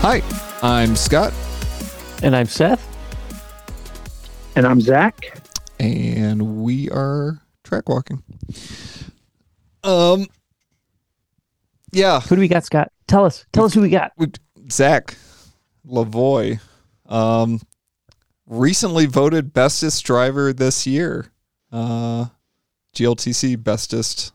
Hi, I'm Scott, And I'm Seth. And I'm Zach. and we are track walking. Um, yeah, Who do we got, Scott? Tell us. Tell us who we got. we- Zach Lavoy, um, recently voted bestest driver this year. Uh, GLTC bestest,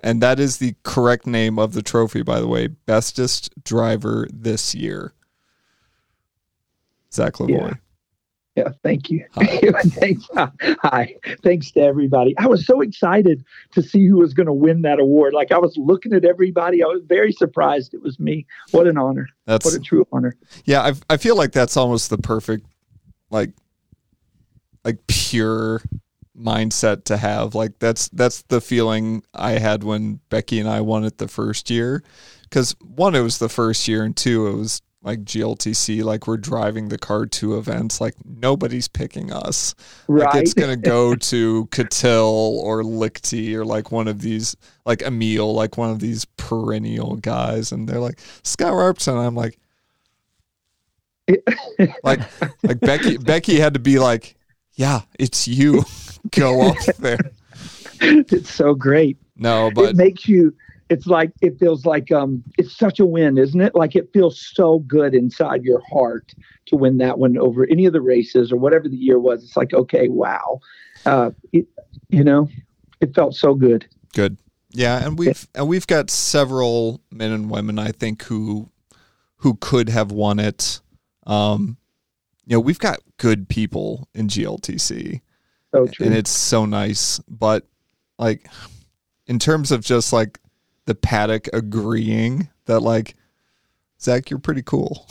and that is the correct name of the trophy, by the way. Bestest driver this year. Zach Lavoy. Yeah. Yeah, thank you. Hi. Thanks. Hi. Thanks to everybody. I was so excited to see who was going to win that award. Like I was looking at everybody. I was very surprised it was me. What an honor. That's What a true honor. Yeah, I I feel like that's almost the perfect like like pure mindset to have. Like that's that's the feeling I had when Becky and I won it the first year cuz one it was the first year and two it was like GLTC like we're driving the car to events like nobody's picking us. Like Right. it's going to go to Cattell or Lichty or like one of these like Emil like one of these perennial guys and they're like Scott Robertson I'm like like like Becky Becky had to be like, yeah, it's you. Go up there. it's so great. No, but it makes you it's like it feels like um it's such a win, isn't it? Like it feels so good inside your heart to win that one over any of the races or whatever the year was. It's like, okay, wow. Uh it, you know, it felt so good. good. Yeah, and we've and we've got several men and women I think who who could have won it. Um you know, we've got good people in GLTC. So true. and it's so nice. But like in terms of just like the paddock agreeing that like Zach, you're pretty cool.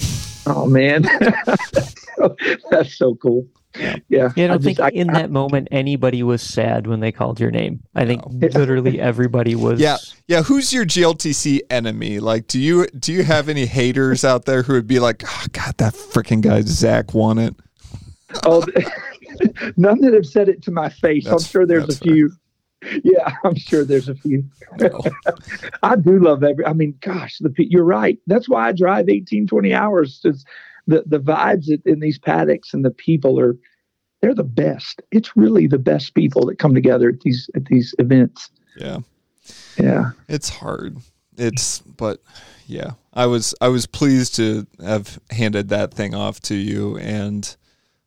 Oh man, that's, so, that's so cool. Yeah. Yeah, Yeah, I don't just- think in that moment anybody was sad when they called your name. I think No. literally everybody was. Yeah. Yeah, who's your GLTC enemy? Like, do you do you have any haters out there who would be like, oh, God, that freaking guy Zach won it? oh, none that have said it to my face. I'm sure there's a few. fair. Yeah, I'm sure there's a few. No. I do love every. I mean, gosh, the you're right. That's why I drive 18, 20 hours. Is the the vibes in- in these paddocks and the people are they're the best. It's really the best people that come together at these at these events. Yeah. Yeah. It's hard. It's but yeah. I was I was pleased to have handed that thing off to you and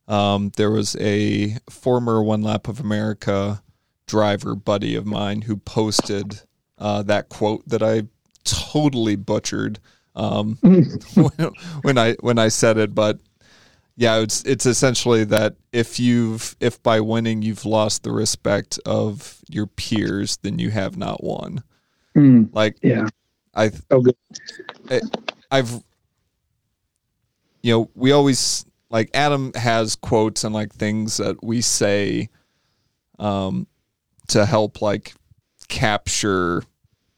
um, there was a former One Lap of America driver buddy of mine who posted uh, that quote that I totally butchered um, when, when I when I said it, but yeah, it's it's essentially that if you've if by winning you've lost the respect of your peers, then you have not won. Mm, Like yeah. I Oh, good. I've you know, we always like Adam has quotes and like things that we say um to help like capture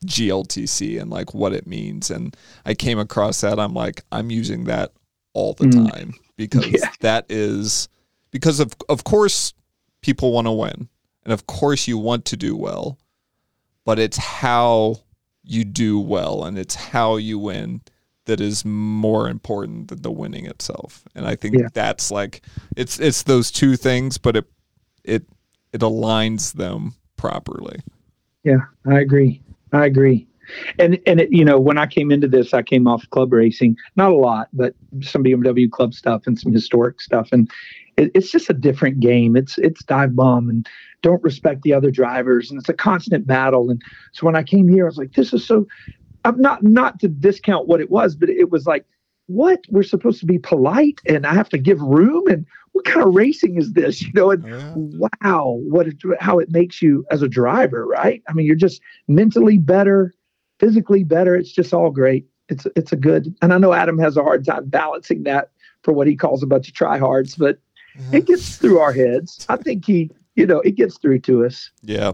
GLTC and like what it means and I came across that I'm like I'm using that all the Mm. time because Yeah. that is because of of course people want to win and of course you want to do well but it's how you do well and it's how you win that is more important than the winning itself. And I think Yeah. that's like it's it's those two things, but it it it aligns them properly. Yeah, I agree. I agree. And and it, you know, when I came into this, I came off club racing, not a lot, but some BMW club stuff and some historic stuff, and it, it's just a different game. It's it's dive bomb and don't respect the other drivers, and it's a constant battle. And so when I came here, I was like, this is so. I'm not not to discount what it was, but it was like, what we're supposed to be polite, and I have to give room, and what kind of racing is this? You know, and wow, what it, how it makes you as a driver, right? I mean, you're just mentally better, physically better. It's just all great. It's it's a good, and I know Adam has a hard time balancing that for what he calls a bunch of tryhards, but it gets through our heads. I think he, you know, it gets through to us. Yeah.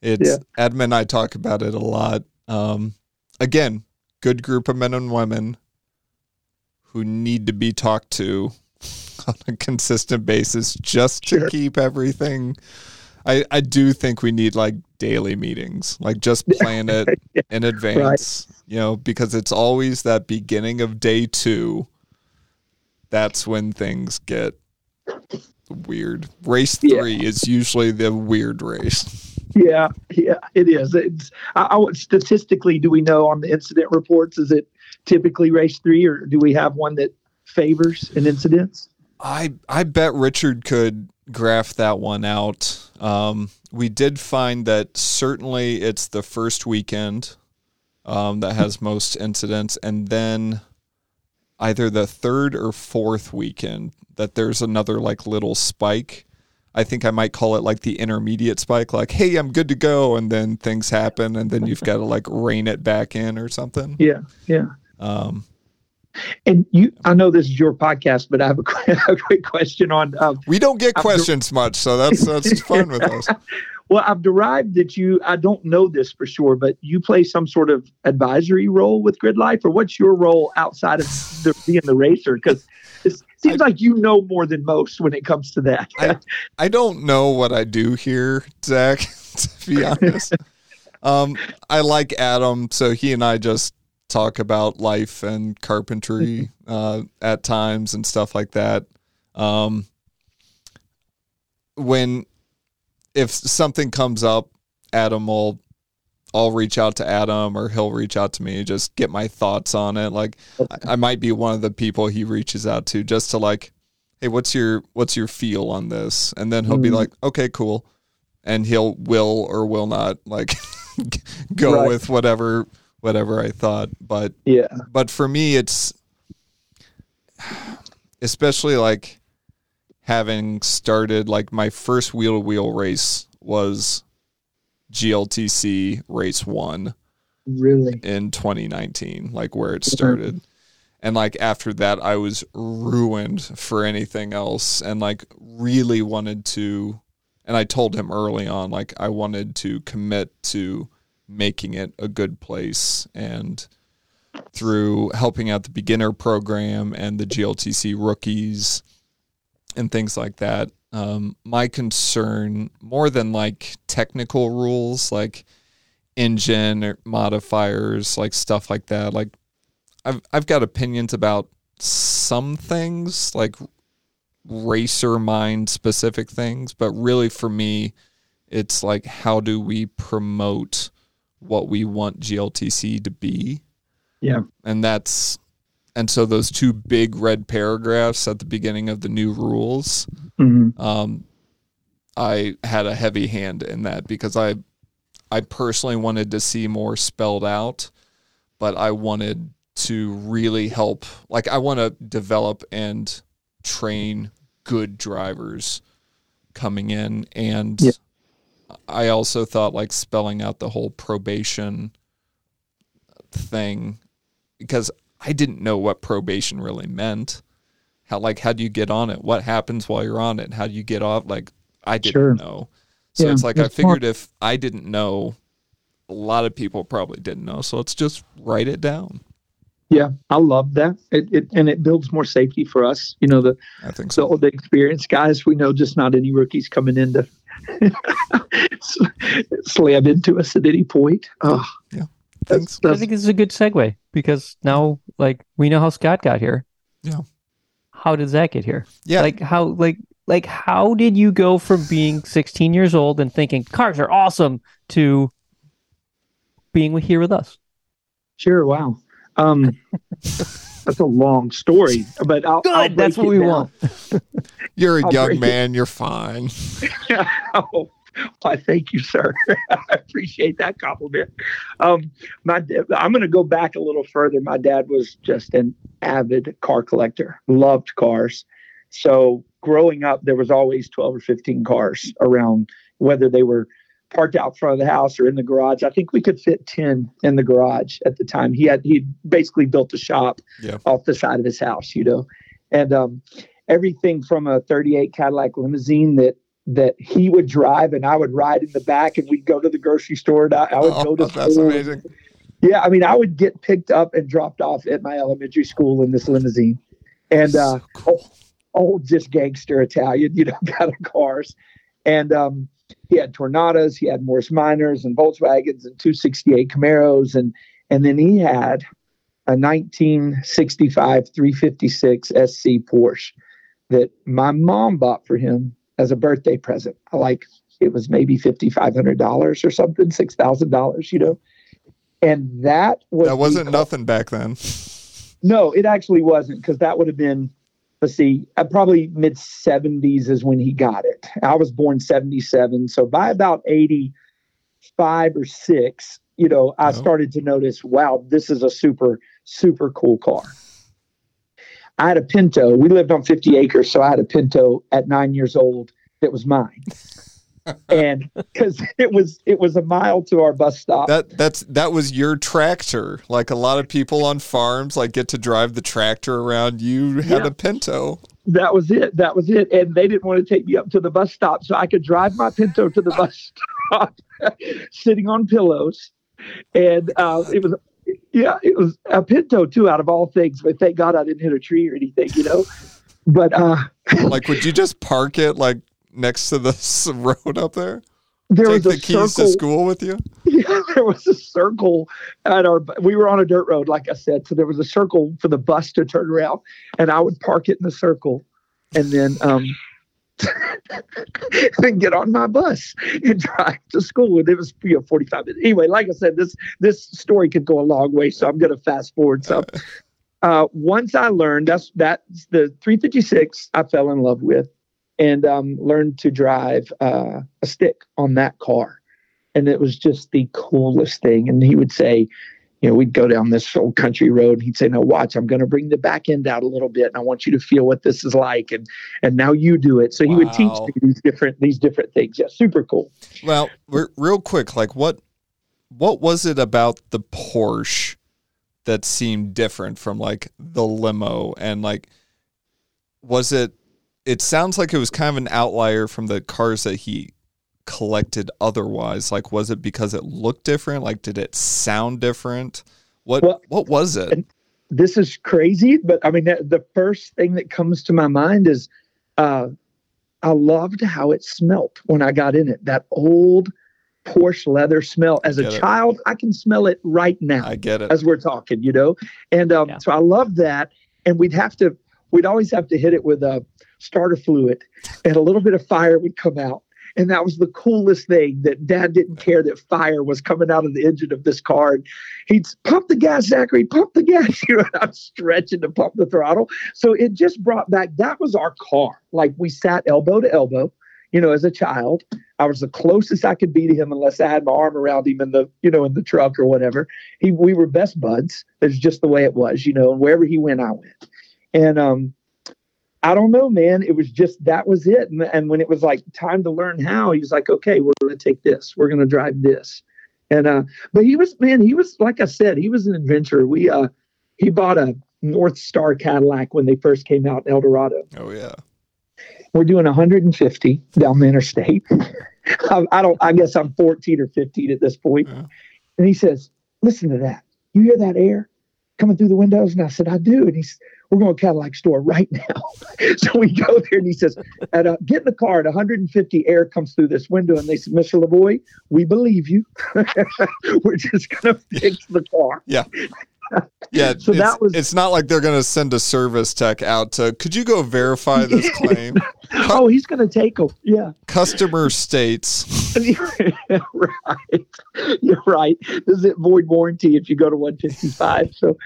It's Yeah. Adam and I talk about it a lot. Um again, good group of men and women. who need to be talked to on a consistent basis just to keep everything. I, I do think we need like daily meetings, like just plan it in advance, you know, because it's always that beginning of day two. That's when things get weird. Race Yeah. three is usually the weird race. Yeah, yeah, it is. It's I, I, statistically, do we know on the incident reports? Is it typically race three, or do we have one that favors an incidents? I I bet Richard could graph that one out. Um, we did find that certainly it's the first weekend um, that has most incidents, and then either the third or fourth weekend that there's another like little spike. I think I might call it like the intermediate spike, like, hey, I'm good to go, and then things happen, and then you've got to like rein it back in or something. Yeah, yeah. Um, And you, I know this is your podcast, but I have a, quick- a quick question on. Um, we don't get I've- questions much, so that's that's fun with us. well, I've derived that you. I don't know this for sure, but you play some sort of advisory role with Grid Life, or what's your role outside of the, being the racer? Because it seems like you know more than most when it comes to that. I, I don't know what I do here, Zach, to be honest. um, I like Adam, so he and I just talk about life and carpentry uh, at times and stuff like that. Um, when if something comes up, Adam will I'll reach out to Adam or he'll reach out to me, just get my thoughts on it. Like I, I might be one of the people he reaches out to just to like, hey, what's your what's your feel on this? And then he'll be Mm. like, okay, cool. And he'll will or will not like go Right. with whatever whatever I thought. But yeah, but for me it's especially like having started like my first wheel to wheel race was GLTC race 1 really. in 2019 like where it mm-hmm. started and like after that I was ruined for anything else and like really wanted to and I told him early on like I wanted to commit to making it a good place and through helping out the beginner program and the GLTC rookies and things like that. Um, my concern, more than like technical rules, like engine or modifiers, like stuff like that, like I've I've got opinions about some things, like racer mind specific things, but really for me, it's like how do we promote what we want GLTC to be? Yeah. And that's and so those two big red paragraphs at the beginning of the new rules, Mhm. um, I had a heavy hand in that because I I personally wanted to see more spelled out, but I wanted to really help like I want to develop and train good drivers coming in and Yeah. I also thought like spelling out the whole probation thing because I didn't know what probation really meant. How like how do you get on it? What happens while you're on it? How do you get off? Like I didn't Sure. know. So Yeah, it's like I figured if I didn't know, a lot of people probably didn't know. So let's just write it down. Yeah, I love that. It, it and it builds more safety for us. You know, the I think so so. the experienced guys we know, just not any rookies coming in to slam into us at any point. Oh, Thanks. I that's, think this is a good segue because now, like, we know how Scott got here. Yeah. How did Zach get here? Yeah. Like, how, like, like, how did you go from being 16 years old and thinking cars are awesome to being here with us? sure. Wow. Um, that's a long story, but I'll, Good. I'll That's what we down. want. You're a I'll young break it. man. You're fine. oh, why, thank you, sir. I appreciate that compliment. Um, my, I'm going to go back a little further. My dad was just an avid car collector, loved cars. So growing up, there was always 12 or 15 cars around, whether they were parked out front of the house or in the garage. I think we could fit 10 in the garage at the time. He had he basically built a shop Yeah. off the side of his house, you know, and um, everything from a 38 Cadillac limousine that that he would drive and I would ride in the back and we'd go to the grocery store and I, I would Oh, go to that's school. amazing. Yeah, I mean, I would get picked up and dropped off at my elementary school in this limousine, and uh, So cool. old just gangster Italian, you know, kind of cars. And um, he had Tornados, he had Morris Minors and Volkswagens and 268 Camaros, and and then he had a 1965 356 SC Porsche that my mom bought for him as a birthday present. I like it was maybe fifty five hundred dollars or something, six thousand dollars, you know. And that was that wasn't nothing back then. no, it actually wasn't because that would have been, let's see, uh, probably mid 70s is when he got it. I was born 77. So by about 85 or 6, you know, I Oh. started to notice, wow, this is a super, super cool car. I had a Pinto. We lived on 50 acres. So I had a Pinto at nine years old that was mine. And because it was it was a mile to our bus stop That that's that was your tractor. Like a lot of people on farms like get to drive the tractor around. You had Yeah. a Pinto. that was it. That was it. And they didn't want to take me up to the bus stop, so I could drive my Pinto to the bus stop, sitting on pillows. And uh, it was, yeah, it was a Pinto too, out of all things. But thank God I didn't hit a tree or anything, you know. But uh, Like would you just park it like next to the road up there? there Take was a the keys circle. to school with you? Yeah, there was a circle at our. We were on a dirt road, like I said, so there was a circle for the bus to turn around, and I would park it in the circle, and then um, then get on my bus and drive to school. And it was you know forty five minutes. Anyway, like I said, this this story could go a long way, so I'm going to fast forward some. Uh, once I learned that's that's the 356 I fell in love with, and um, learned to drive uh, a stick on that car and it was just the coolest thing. And he would say, you know, we'd go down this old country road. And he'd say, "No, watch, I'm going to bring the back end out a little bit, and I want you to feel what this is like." And and now you do it. So he would teach Wow. me these different these different things. Yeah, super cool. Well, re- real quick, like what what was it about the Porsche that seemed different from like the limo and like was it it sounds like it was kind of an outlier from the cars that he collected otherwise like was it because it looked different like did it sound different what Well, what was it This is crazy, but I mean, the, the first thing that comes to my mind is, uh, I loved how it smelt when I got in it. That old Porsche leather smell. As a it. child, I can smell it right now. i get it as we're talking, you know. And um, Yeah. so I love that. And we'd have to, we'd always have to hit it with a starter fluid, and a little bit of fire would come out. And that was the coolest thing that Dad didn't care that fire was coming out of the engine of this car. And he'd pump the gas, Zachary, pump the gas. You know, I'm stretching to pump the throttle. So it just brought back that was our car. Like we sat elbow to elbow. You know, as a child, I was the closest I could be to him, unless I had my arm around him in the, you know, in the truck or whatever he we were best buds. That's just the way it was, you know. And wherever he went, I went. And um, I don't know, man. It was just that was it. And, and when it was like time to learn how, he was like, okay, we're going to take this. We're going to drive this. And uh, but he was man, he was like I said, he was an adventurer. We uh, he bought a North Star Cadillac when they first came out in Eldorado. oh yeah We're doing 150 down the interstate. I, I don't. I guess I'm 14 or 15 at this point. Yeah. And he says, "Listen to that. You hear that air coming through the windows?" And I said, "I do." And he's, "We're going to Cadillac store right now." so we go there, and he says, "At uh, get in the car at 150, air comes through this window." And they said, "Mr. Lavoy, we believe you. We're just going to fix the car." yeah So it's, that was- it's not like they're gonna send a service tech out to could you go verify this claim Oh, he's going to take them. Yeah. customer states right. You're right. Does it void warranty if you go to 155? So,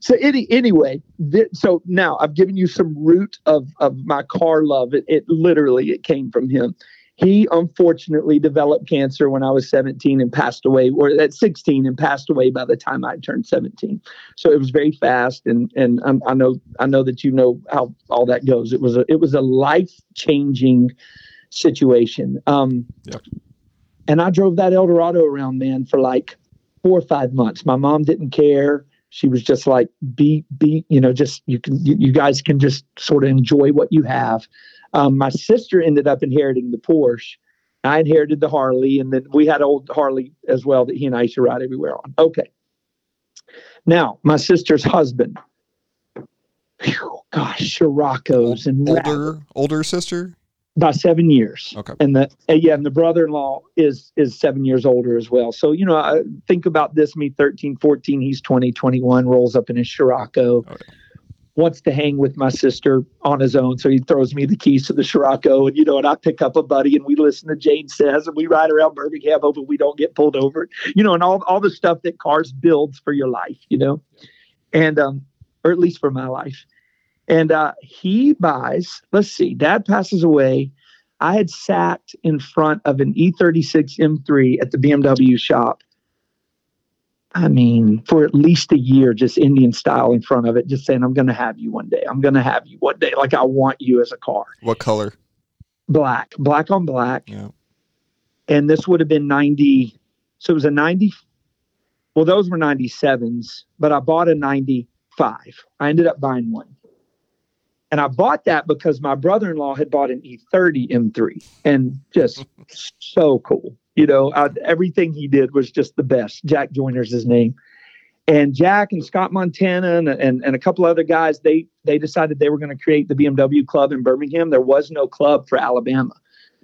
so any, anyway, thi- so now I've given you some root of, of my car love. It, it literally, it came from him. He unfortunately developed cancer when I was 17 and passed away, or at 16 and passed away by the time I turned 17. So it was very fast, and and um, I know I know that you know how all that goes. It was a it was a life changing situation. Um, Yep. And I drove that Eldorado around, man, for like four or five months. My mom didn't care. She was just like, "Be, be, you know, just you can, you, you guys can just sort of enjoy what you have." Um, my sister ended up inheriting the Porsche. I inherited the Harley, and then we had old Harley as well that he and I used to ride everywhere on. Okay. Now, my sister's husband. Whew, gosh, Scirocco's and older older sister. by seven years. Okay. And the uh, yeah, and the brother-in-law is is seven years older as well. So you know, I think about this: me 13, 14, he's 20, 21, rolls up in his Scirocco. Oh, yeah. Wants to hang with my sister on his own, so he throws me the keys to the Scirocco, and you know, and I pick up a buddy, and we listen to Jane says, and we ride around Birmingham, hoping we don't get pulled over, you know, and all all the stuff that cars builds for your life, you know, and um, or at least for my life. And uh, he buys. Let's see, Dad passes away. I had sat in front of an E E36 M3 at the BMW shop. I mean, for at least a year, just Indian style in front of it, just saying, I'm going to have you one day. I'm going to have you one day. Like, I want you as a car. What color? Black, black on black. Yeah. And this would have been 90. So it was a 90. Well, those were 97s, but I bought a 95. I ended up buying one. And I bought that because my brother in law had bought an E30 M3 and just so cool. You know, I, everything he did was just the best. Jack Joyner's his name. And Jack and Scott Montana and, and, and a couple other guys, they they decided they were going to create the BMW club in Birmingham. There was no club for Alabama.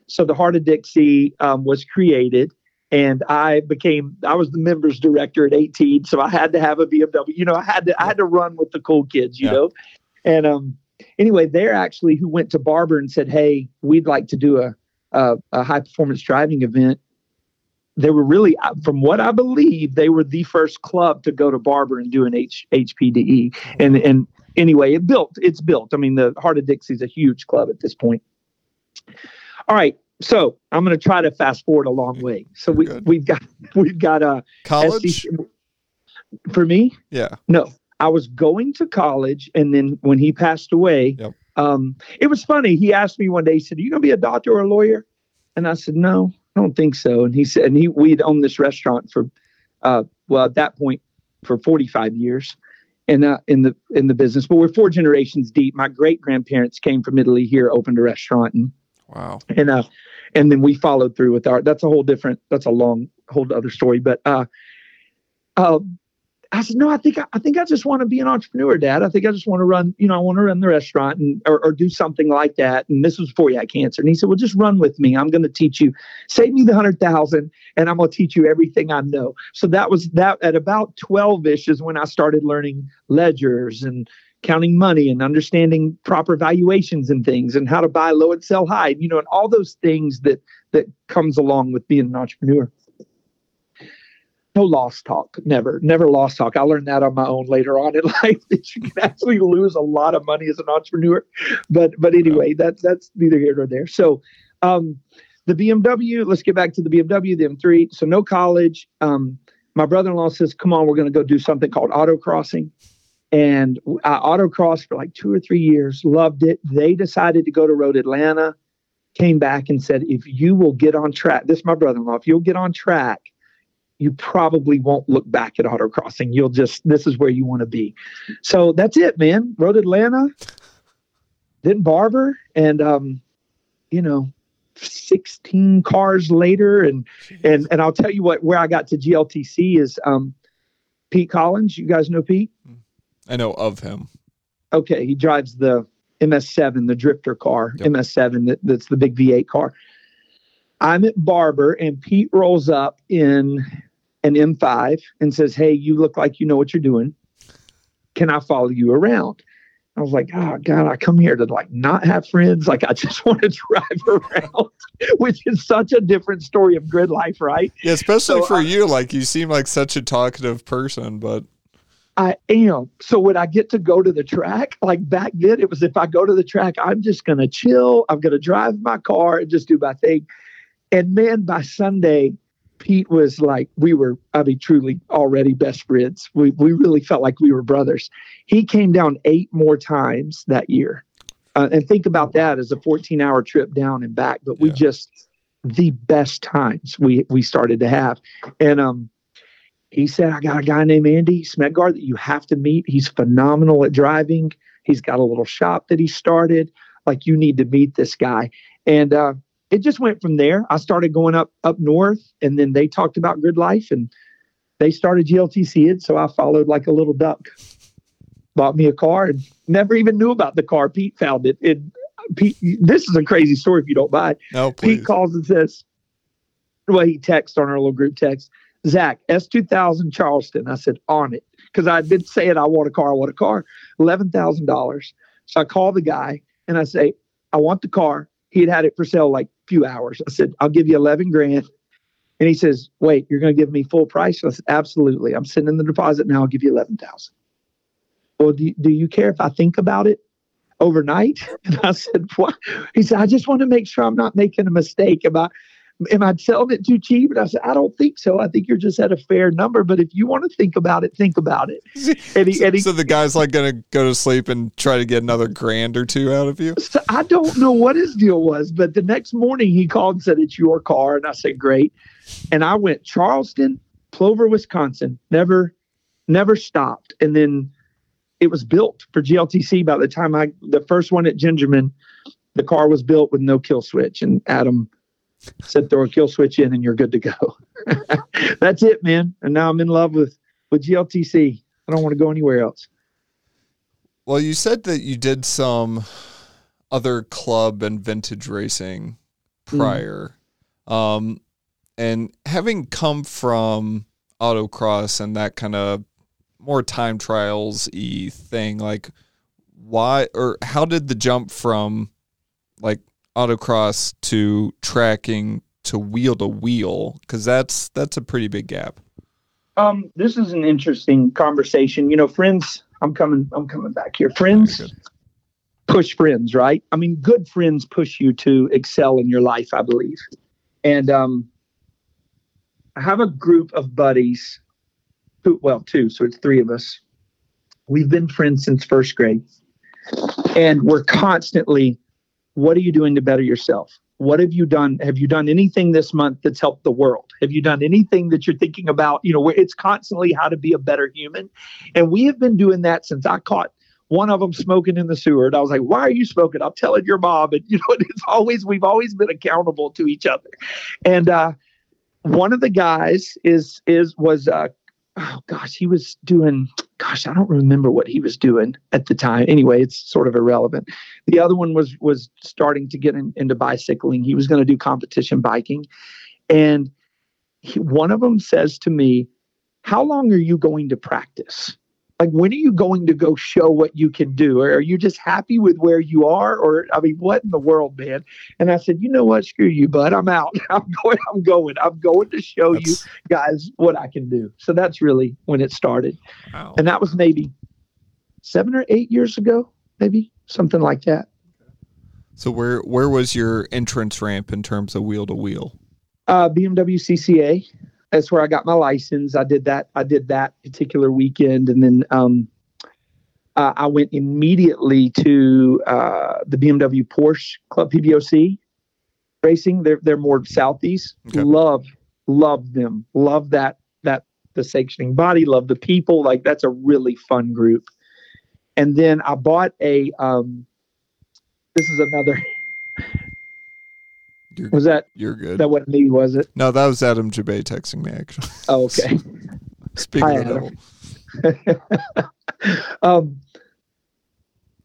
So the Heart of Dixie um, was created and I became I was the members director at 18, so I had to have a BMW. You know, I had to I had to run with the cool kids, you Yeah. know. And um anyway, they're actually who went to Barber and said, "Hey, we'd like to do a a, a high performance driving event." They were really, uh, from what I believe, they were the first club to go to Barber and do an H, HPDE. And and anyway, it built. It's built. I mean, the Heart of Dixie is a huge club at this point. All right, so I'm going to try to fast forward a long way. So we Good. we've got we've got a College? SEC for me. Yeah. No, I was going to college, and then when he passed away, Yep. um, it was funny. He asked me one day. He said, "Are you going to be a doctor or a lawyer?" And I said, "No, I don't think so." And he said, "And he we'd owned this restaurant for, uh, well, at that point, for 45 years." In, uh, in the in the business, but we're four generations deep. My great grandparents came from Italy here, opened a restaurant, and Wow. and uh and then we followed through with our that's a whole different that's a long whole other story but uh uh I said, no, I think I, think I just want to be an entrepreneur, Dad. I think I just want to run, you know, I want to run the restaurant and or, or do something like that. And this was before he had cancer. And he said, well, just run with me. I'm going to teach you. Save me the hundred thousand, and I'm going to teach you everything I know. So that was that. At about twelve ish is when I started learning ledgers and counting money and understanding proper valuations and things and how to buy low and sell high. You know, and all those things that that comes along with being an entrepreneur no lost talk never never lost talk. I learned that on my own later on in life that you can actually lose a lot of money as an entrepreneur. But but anyway that that's neither here nor there. So um the bmw let's get back to the bmw the m3 so no college. Um my brother-in-law says come on we're going to go do something called autocrossing. And i autocrossed for like two or three years loved it. They decided to go to road atlanta came back and said if you will get on track this is my brother-in-law if you'll get on track you probably won't look back at autocrossing. You'll just this is where you want to be. So that's it, man. Road Atlanta, then Barber, and um, you know, 16 cars later, and and and I'll tell you what, where I got to GLTC is um Pete Collins. You guys know Pete? I know of him. Okay, he drives the MS7, the drifter car, Yep. MS7, that, that's the big V8 car. I'm at Barber, and Pete rolls up in an M5 and says, Hey, you look like you know what you're doing. Can I follow you around? I was like, Oh, God, I come here to like not have friends. Like, I just want to drive around, which is such a different story of grid life, right? Yeah, especially So, for uh, you. Like you seem like such a talkative person, but I am. So when I get to go to the track, like back then, it was if I go to the track, I'm just to chill. I'm to drive my car and just do my thing. And man, by Sunday, Pete was like, we were, I mean, truly already best friends. We, we really felt like we were brothers. He came down eight more times that year. Uh, and think about that as a 14 hour trip down and back. But we just, the best times we, we started to have. And, um, he said, I got a guy named Andy Smedgard that you have to meet. He's phenomenal at driving. He's got a little shop that he started. Like you need to meet this guy. And uh, it just went from there. I started going up up north, and then they talked about good life, and they started GLTC it, so I followed like a little duck. Bought me a car and never even knew about the car. Pete found it. it Pete, this is a crazy story if you don't mind. No, oh, please. Pete calls and says, well, he texts on our little group text, Zach, S2000 Charleston. I said, on it. Because I'd been saying, I want a car, I want a car. $11,000. So I call the guy and I say, I want the car. He had had it for sale like a few hours. I said, I'll give you 11 grand. And he says, wait, you're going to give me full price? I said, absolutely. I'm sending the deposit now. I'll give you 11,000. Well, do, do you care if I think about it overnight? And I said, what? He said, I just want to make sure I'm not making a mistake about am I selling it too cheap? And I said, I don't think so. I think you're just at a fair number. But if you want to think about it, think about it. And he, and he, so the guy's like going to go to sleep and try to get another grand or two out of you. So I don't know what his deal was, but the next morning he called and said it's your car, and I said great. And I went Charleston, Plover, Wisconsin. Never, never stopped. And then it was built for GLTC by the time I the first one at Gingerman. The car was built with no kill switch, and Adam said throw a kill switch in and you're good to go. That's it, man. And now I'm in love with with GLTC. I don't want to go anywhere else. Well, you said that you did some other club and vintage racing prior. Mm. Um, and having come from autocross and that kind of more time trials y thing, like why or how did the jump from like autocross to tracking to wheel to wheel because that's that's a pretty big gap. Um this is an interesting conversation. You know friends i'm coming i'm coming back here. Friends push friends right? I mean good friends push you to excel in your life i believe. And um i have a group of buddies who well two so it's three of us. We've been friends since first grade. And we're constantly what are you doing to better yourself? What have you done? Have you done anything this month that's helped the world? Have you done anything that you're thinking about? You know, it's constantly how to be a better human. And we have been doing that since I caught one of them smoking in the sewer. And I was like, why are you smoking? I'm telling your mom. And, you know, it's always, we've always been accountable to each other. And, uh, one of the guys is, is, was, uh, oh gosh, he was doing, gosh, I don't remember what he was doing at the time. Anyway, it's sort of irrelevant. The other one was was starting to get in, into bicycling. He was going to do competition biking, and he, one of them says to me, "How long are you going to practice?" Like when are you going to go show what you can do? Or are you just happy with where you are? Or i mean what in the world man? And i said you know what? Screw you bud. I'm out. I'm going i'm going. I'm going to show that's... you guys what i can do. So that's really when it started. Wow. and that was maybe seven or eight years ago maybe something like that. So where where was your entrance ramp in terms of wheel to wheel? Uh, bmw cca that's where I got my license. I did that. I did that particular weekend, and then um, uh, I went immediately to uh, the BMW Porsche Club PBOC racing. They're they're more southeast. Okay. Love love them. Love that that the sanctioning body. Love the people. Like that's a really fun group. And then I bought a. Um, this is another you're, was that you're good? That wasn't me, was it? No, that was Adam Jabaay texting me actually. Oh, okay. Speaking of the um,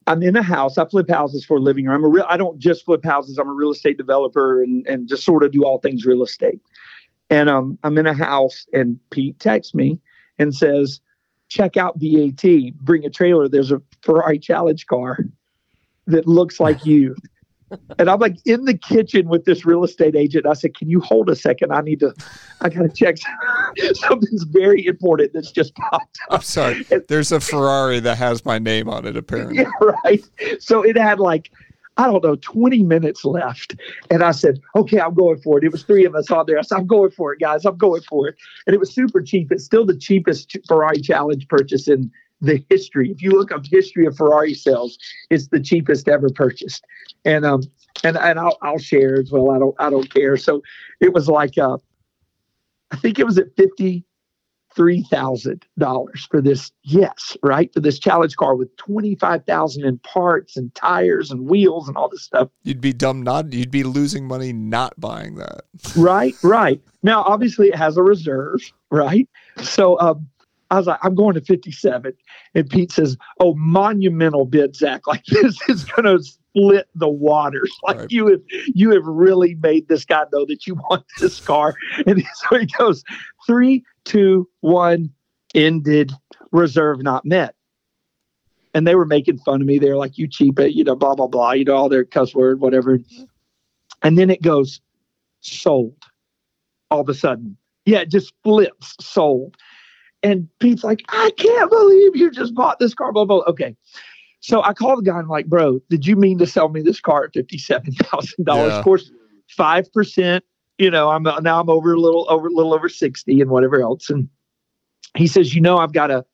I'm in a house. I flip houses for a living. I'm a real. I don't just flip houses. I'm a real estate developer and and just sort of do all things real estate. And um, I'm in a house, and Pete texts me and says, "Check out BaT. Bring a trailer. There's a Ferrari Challenge car that looks like you." And I'm like in the kitchen with this real estate agent. I said, "Can you hold a second? I need to. I got to check something's very important that's just popped up." I'm sorry. There's a Ferrari that has my name on it. Apparently, yeah, right. So it had like I don't know, 20 minutes left. And I said, okay, I'm going for it. It was three of us on there. I said, I'm going for it, guys. I'm going for it. And it was super cheap. It's still the cheapest Ferrari Challenge purchase in the history. If you look up history of Ferrari sales, it's the cheapest ever purchased. And um and and I'll I'll share as well. I don't I don't care. So it was like uh I think it was at fifty three thousand dollars for this. Yes, right for this challenge car with twenty five thousand in parts and tires and wheels and all this stuff. You'd be dumb not. You'd be losing money not buying that. right, right. Now, obviously, it has a reserve, right? So, um, I was like, I'm going to 57. And Pete says, Oh, monumental bid, Zach. Like this is gonna split the waters. Like Right. you have you have really made this guy know that you want this car. And so he goes, three, two, one, ended, reserve not met. And they were making fun of me. They were like, You cheap it, you know, blah, blah, blah, you know, all their cuss word, whatever. And then it goes, sold all of a sudden. Yeah, it just flips, sold. And Pete's like, I can't believe you just bought this car, blah, blah. blah. Okay. So I call the guy and I'm like, bro, did you mean to sell me this car at $57,000? Yeah. Of course, 5%, you know, I'm now I'm over a little over a little over 60 and whatever else. And he says, you know, I've got a,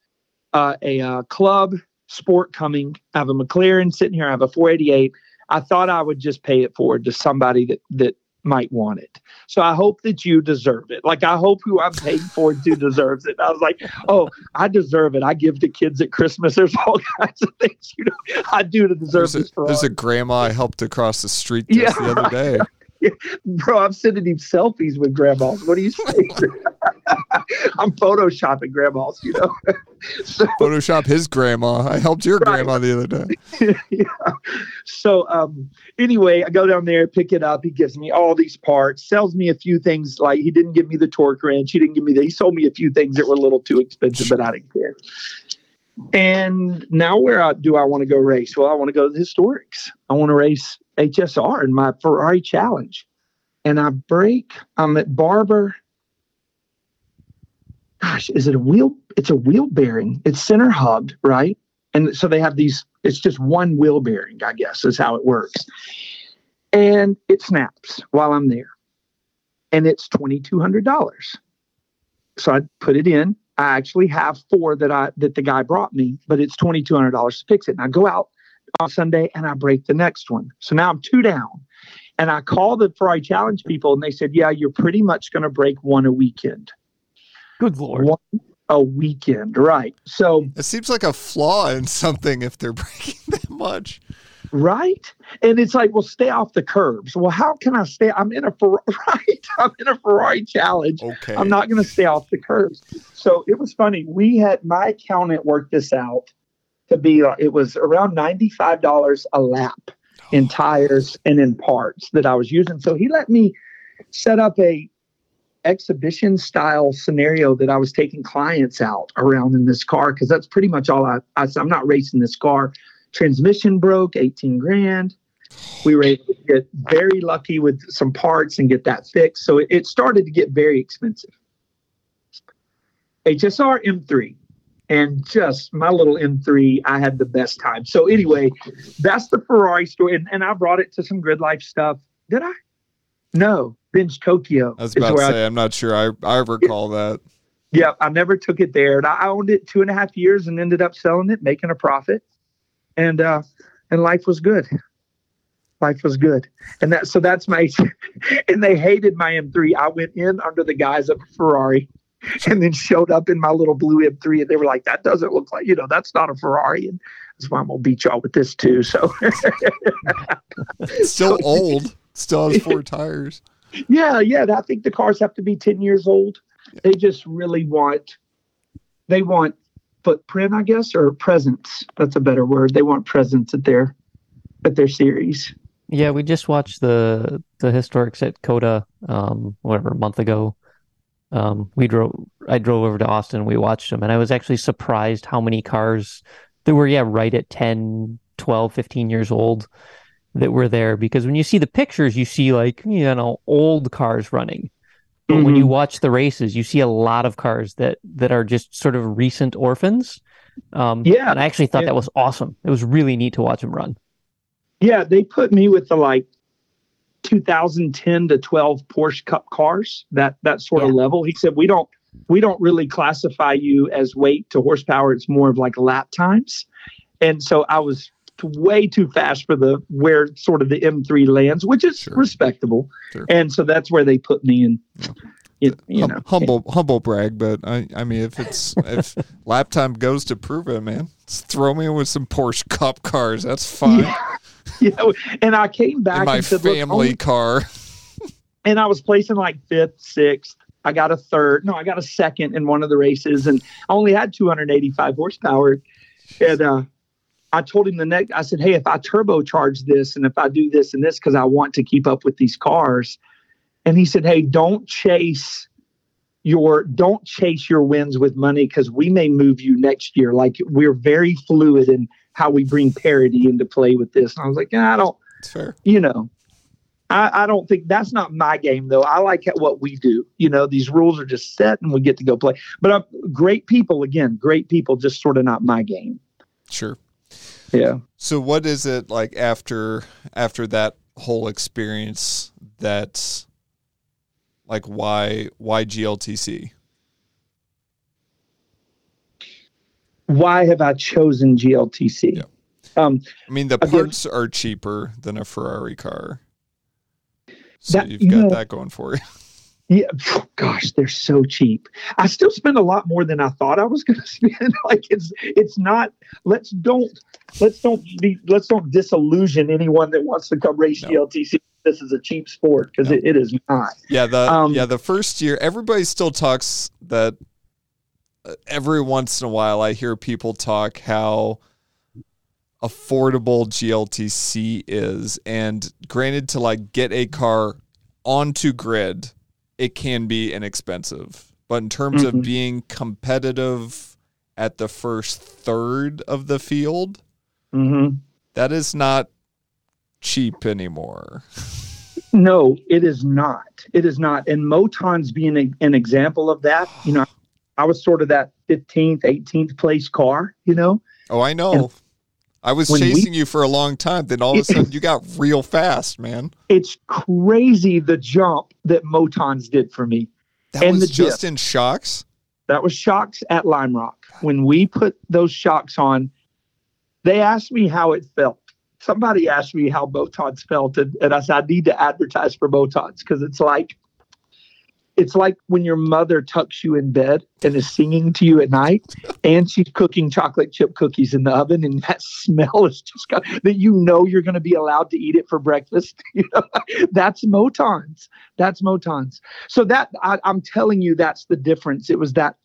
uh, a uh, club sport coming. I have a McLaren sitting here. I have a 488. I thought I would just pay it forward to somebody that, that might want it. So I hope that you deserve it. Like I hope who I'm paying for to deserves it. I was like, oh, I deserve it. I give to kids at Christmas. There's all kinds of things you know I do to deserve There's a, this. For there's a grandma I helped across the street just Yeah, the other day. bro. I'm sending him selfies with grandmas. What do you say? I'm photoshopping grandmas. You know. so Photoshop his grandma. I helped your Right. grandma the other day. yeah. So um, anyway, I go down there, pick it up. He gives me all these parts, sells me a few things. Like he didn't give me the torque wrench. He didn't give me the. He sold me a few things that were a little too expensive, but I didn't care. And now where do I want to go race? Well, I want to go to the historics. I want to race HSR in my Ferrari Challenge. And I break. I'm at Barber. Gosh, is it a wheel? It's a wheel bearing. It's center hubbed, right? and so they have these it's just one wheel bearing i guess is how it works and it snaps while i'm there and it's $2200 so i put it in i actually have four that i that the guy brought me but it's $2200 to fix it and i go out on sunday and i break the next one so now i'm two down and i call the ferrari challenge people and they said yeah you're pretty much going to break one a weekend Good lord. one a weekend right so It seems like a flaw in something if they're breaking that much. Right. And it's like, well, stay off the curbs. Well, how can I stay? I'm in a Ferrari, right? I'm in a Ferrari challenge. Okay. I'm not going to stay off the curbs. So it was funny. We had my accountant work this out to be, uh, it was around $95 a lap in tires and in parts that I was using. So he let me set up a exhibition style scenario that I was taking clients out around in this car because that's pretty much all I, I I'm not racing this car. Transmission broke, 18 grand. We were able to get very lucky with some parts and get that fixed. So it, it started to get very expensive. HSR M3 and just my little M3, I had the best time. So anyway, that's the Ferrari story. And, and I brought it to some grid life stuff. Did I? No, Bench Tokyo. I was about to where I- say, I'm not sure I, I recall that. yeah, I never took it there. And I owned it two and a half years and ended up selling it, making a profit. And uh and life was good. Life was good. And that so that's my and they hated my M3. I went in under the guise of a Ferrari and then showed up in my little blue M3 and they were like, that doesn't look like, you know, that's not a Ferrari. And that's why I'm gonna beat y'all with this too. So It's still old. Still has four tires. Yeah, yeah. I think the cars have to be 10 years old. They just really want they want footprint, I guess, or presence. That's a better word. They want presence at their at their series. Yeah, we just watched the the historics at COTA, um, whatever, a month ago. Um, we drove, I drove over to Austin. We watched them, and I was actually surprised how many cars that were, yeah, right at 10, 12, 15 years old that were there. Because when you see the pictures, you see like, you know, old cars running. But when you watch the races, you see a lot of cars that that are just sort of recent orphans. Um, Yeah, and I actually thought yeah. that was awesome. It was really neat to watch them run. Yeah, they put me with the like 2010 to 12 Porsche Cup cars, that that sort of level. He said we don't we don't really classify you as weight to horsepower. It's more of like lap times. And so I was way too fast for the where sort of the M3 lands, which is Sure. respectable. Sure. And so that's where they put me in. You, you Hum- know, humble humble brag, but I I mean if it's if lap time goes to prove it, man, throw me with some Porsche Cup cars. That's fine. Yeah. you know, and I came back In my and said, family car. and I was placing like fifth, sixth. I got a third. No, I got a second in one of the races, and I only had 285 horsepower. And uh, I told him the next. I said, "Hey, if I turbocharge this, and if I do this and this, because I want to keep up with these cars," and he said, "Hey, don't chase." Your don't chase your wins with money because we may move you next year. Like we're very fluid in how we bring parity into play with this. And I was like, yeah, I don't, It's fair. you know, I, I don't think that's not my game though. I like what we do. You know, these rules are just set and we get to go play. But uh, great people, again, great people, just sort of not my game. Sure. Yeah. So what is it like after after that whole experience that's like why why GLTC? Why have I chosen GLTC? Yeah. Um, I mean the Again- parts are cheaper than a Ferrari car. So That- you've you got know- that going for you. Yeah, gosh, they're so cheap. I still spend a lot more than I thought I was going to spend. Like it's it's not. Let's don't let's don't be let's don't disillusion anyone that wants to come race No. GLTC. This is a cheap sport because No. it, it is not. Yeah, the Um, yeah the first year, everybody still talks that. Every once in a while, I hear people talk how affordable GLTC is, and granted, to like get a car onto grid, it can be inexpensive. But in terms of Mhm. being competitive at the first third of the field, Mm-hmm. that is not cheap anymore. No, it is not. It is not. And Moton's being a, an example of that. You know, I was sort of that 15th, 18th place car, you know? Oh, I know. And I was when we- chasing you for a long time. Then all of a sudden, you got real fast, man. It's crazy the jump that Motons did for me. That And was the just in shocks. That was shocks at Lime Rock. When we put those shocks on, they asked me how it felt. Somebody asked me how Motons felt, and, and I said, I need to advertise for Motons because it's like it's like when your mother tucks you in bed and is singing to you at night and she's cooking chocolate chip cookies in the oven and that smell is just got, that you know you're going to be allowed to eat it for breakfast. You know that's motons. That's motons. So that I, i'm telling you that's the difference. It was that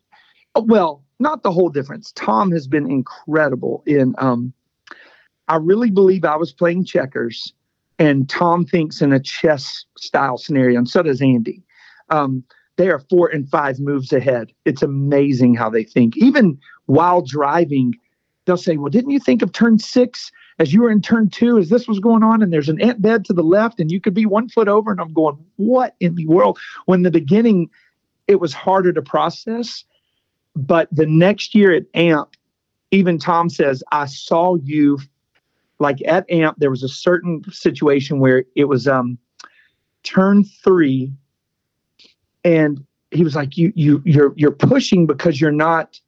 well not the whole difference. Tom has been incredible in um i really believe i was playing checkers and tom thinks in a chess style scenario and so does andy um, they are four and five moves ahead. It's amazing how they think. Even while driving, they'll say, Well, didn't you think of turn six as you were in turn two, as this was going on? And there's an ant bed to the left, and you could be one foot over. And I'm going, What in the world? When the beginning, it was harder to process. But the next year at AMP, even Tom says, I saw you like at AMP, there was a certain situation where it was um turn three and he was like you you you're you're pushing because you're not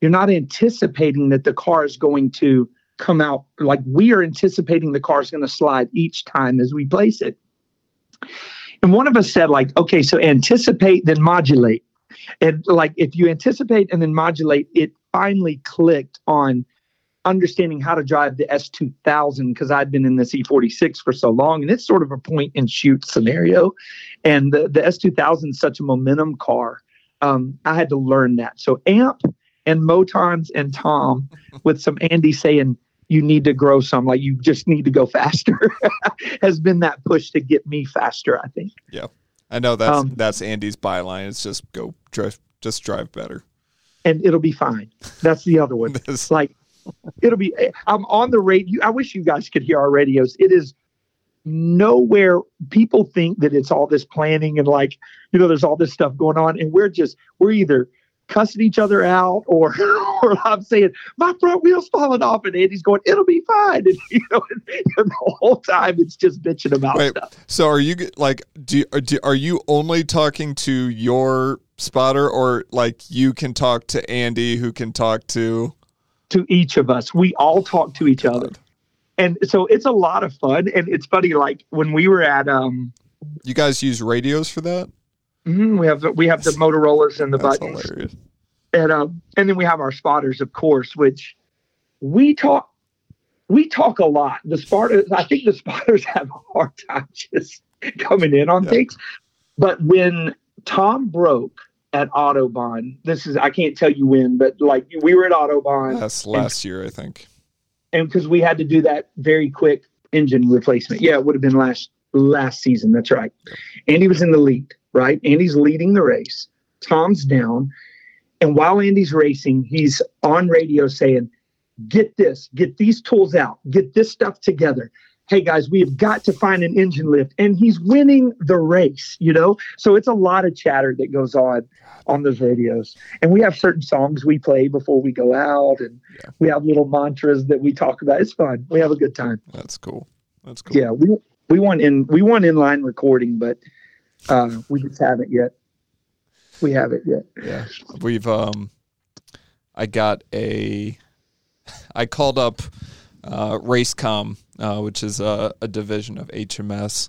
you're not anticipating that the car is going to come out. Like we are anticipating the car is going to slide each time as we place it. And one of us said like okay so anticipate then modulate. And like if you anticipate and then modulate it finally clicked on understanding how to drive the S2000 because I'd been in the E46 for so long and it's sort of a point and shoot scenario and the, the S2000 is such a momentum car. Um, I had to learn that. So AMP and Motons and Tom with some Andy saying you need to grow some, like you just need to go faster, has been that push to get me faster. I think. Yeah. I know that's Um, that's Andy's byline. It's just go drive, just drive better. and it'll be fine. That's the other one. This- It's like it'll be. I'm on the radio. I wish you guys could hear our radios. It is nowhere. People think that it's all this planning and like you know, there's all this stuff going on, and we're just we're either cussing each other out or or I'm saying my front wheel's falling off, and Andy's going, it'll be fine, and you know, and, and the whole time it's just bitching about Wait. stuff. so are you like do, do are you only talking to your spotter or like you can talk to Andy who can talk to To each of us, we all talk to each other. And so it's a lot of fun, and it's funny. Like when we were at um, You guys use radios for that? Mhm, we have we have the Motorola's and the That's buttons, hilarious. and um, and then we have our spotters, of course, which we talk we talk a lot. The spotters, I think the spotters have a hard time just coming in on Yeah. things. But when Tom broke at Autobahn, this is I can't tell you when, but like we were at Autobahn, Last last year, I think. and because we had to do that very quick engine replacement. Yeah, it would have been last last season. That's right. Andy was in the lead, right? Andy's leading the race. Tom's down, and while Andy's racing, he's on radio saying, "Get this, get these tools out, get this stuff together." Hey guys, we have got to find an engine lift, and he's winning the race. You know, so it's a lot of chatter that goes on on those radios, and we have certain songs we play before we go out, and Yeah. we have little mantras that we talk about. It's fun. We have a good time. That's cool. That's cool. Yeah, we we want in we want inline recording, but uh, we just haven't yet. We haven't yet. Yeah. We've um I got a I called up uh Racecom, uh, which is a, a division of HMS,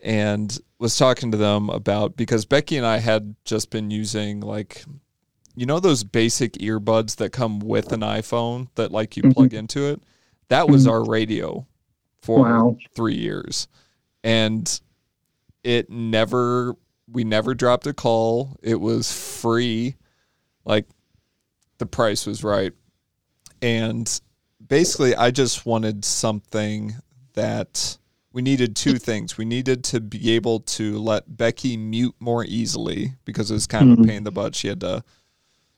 and was talking to them about because Becky and I had just been using like you know those basic earbuds that come with an iPhone that like you Mhm. plug into it? That was Mhm. our radio for Wow. three years. And it never we never dropped a call. It was free. Like the price was right. And basically I just wanted something that we needed two things. We needed to be able to let Becky mute more easily because it was kind of a Mhm. pain in the butt. She had to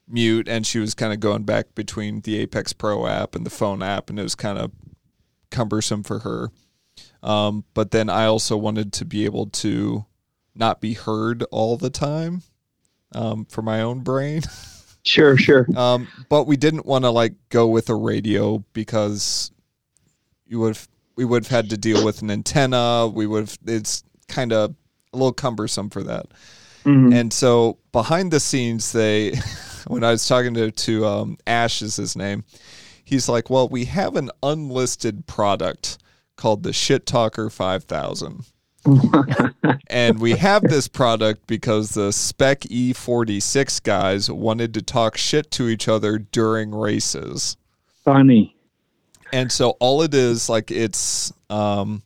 mute and she was kind of going back between the Apex Pro app and the phone app and it was kind of cumbersome for her. Um, but then I also wanted to be able to not be heard all the time um, for my own brain. Sure, sure. Um, but we didn't want to like go with a radio because you would we would have had to deal with an antenna. We would have it's kind of a little cumbersome for that. Mhm. And so behind the scenes, they when I was talking to to um, Ash is his name, he's like, "Well, we have an unlisted product called the Shit Talker 5000." and we have this product because the Spec E46 guys wanted to talk shit to each other during races. Funny. And so all it is, like it's um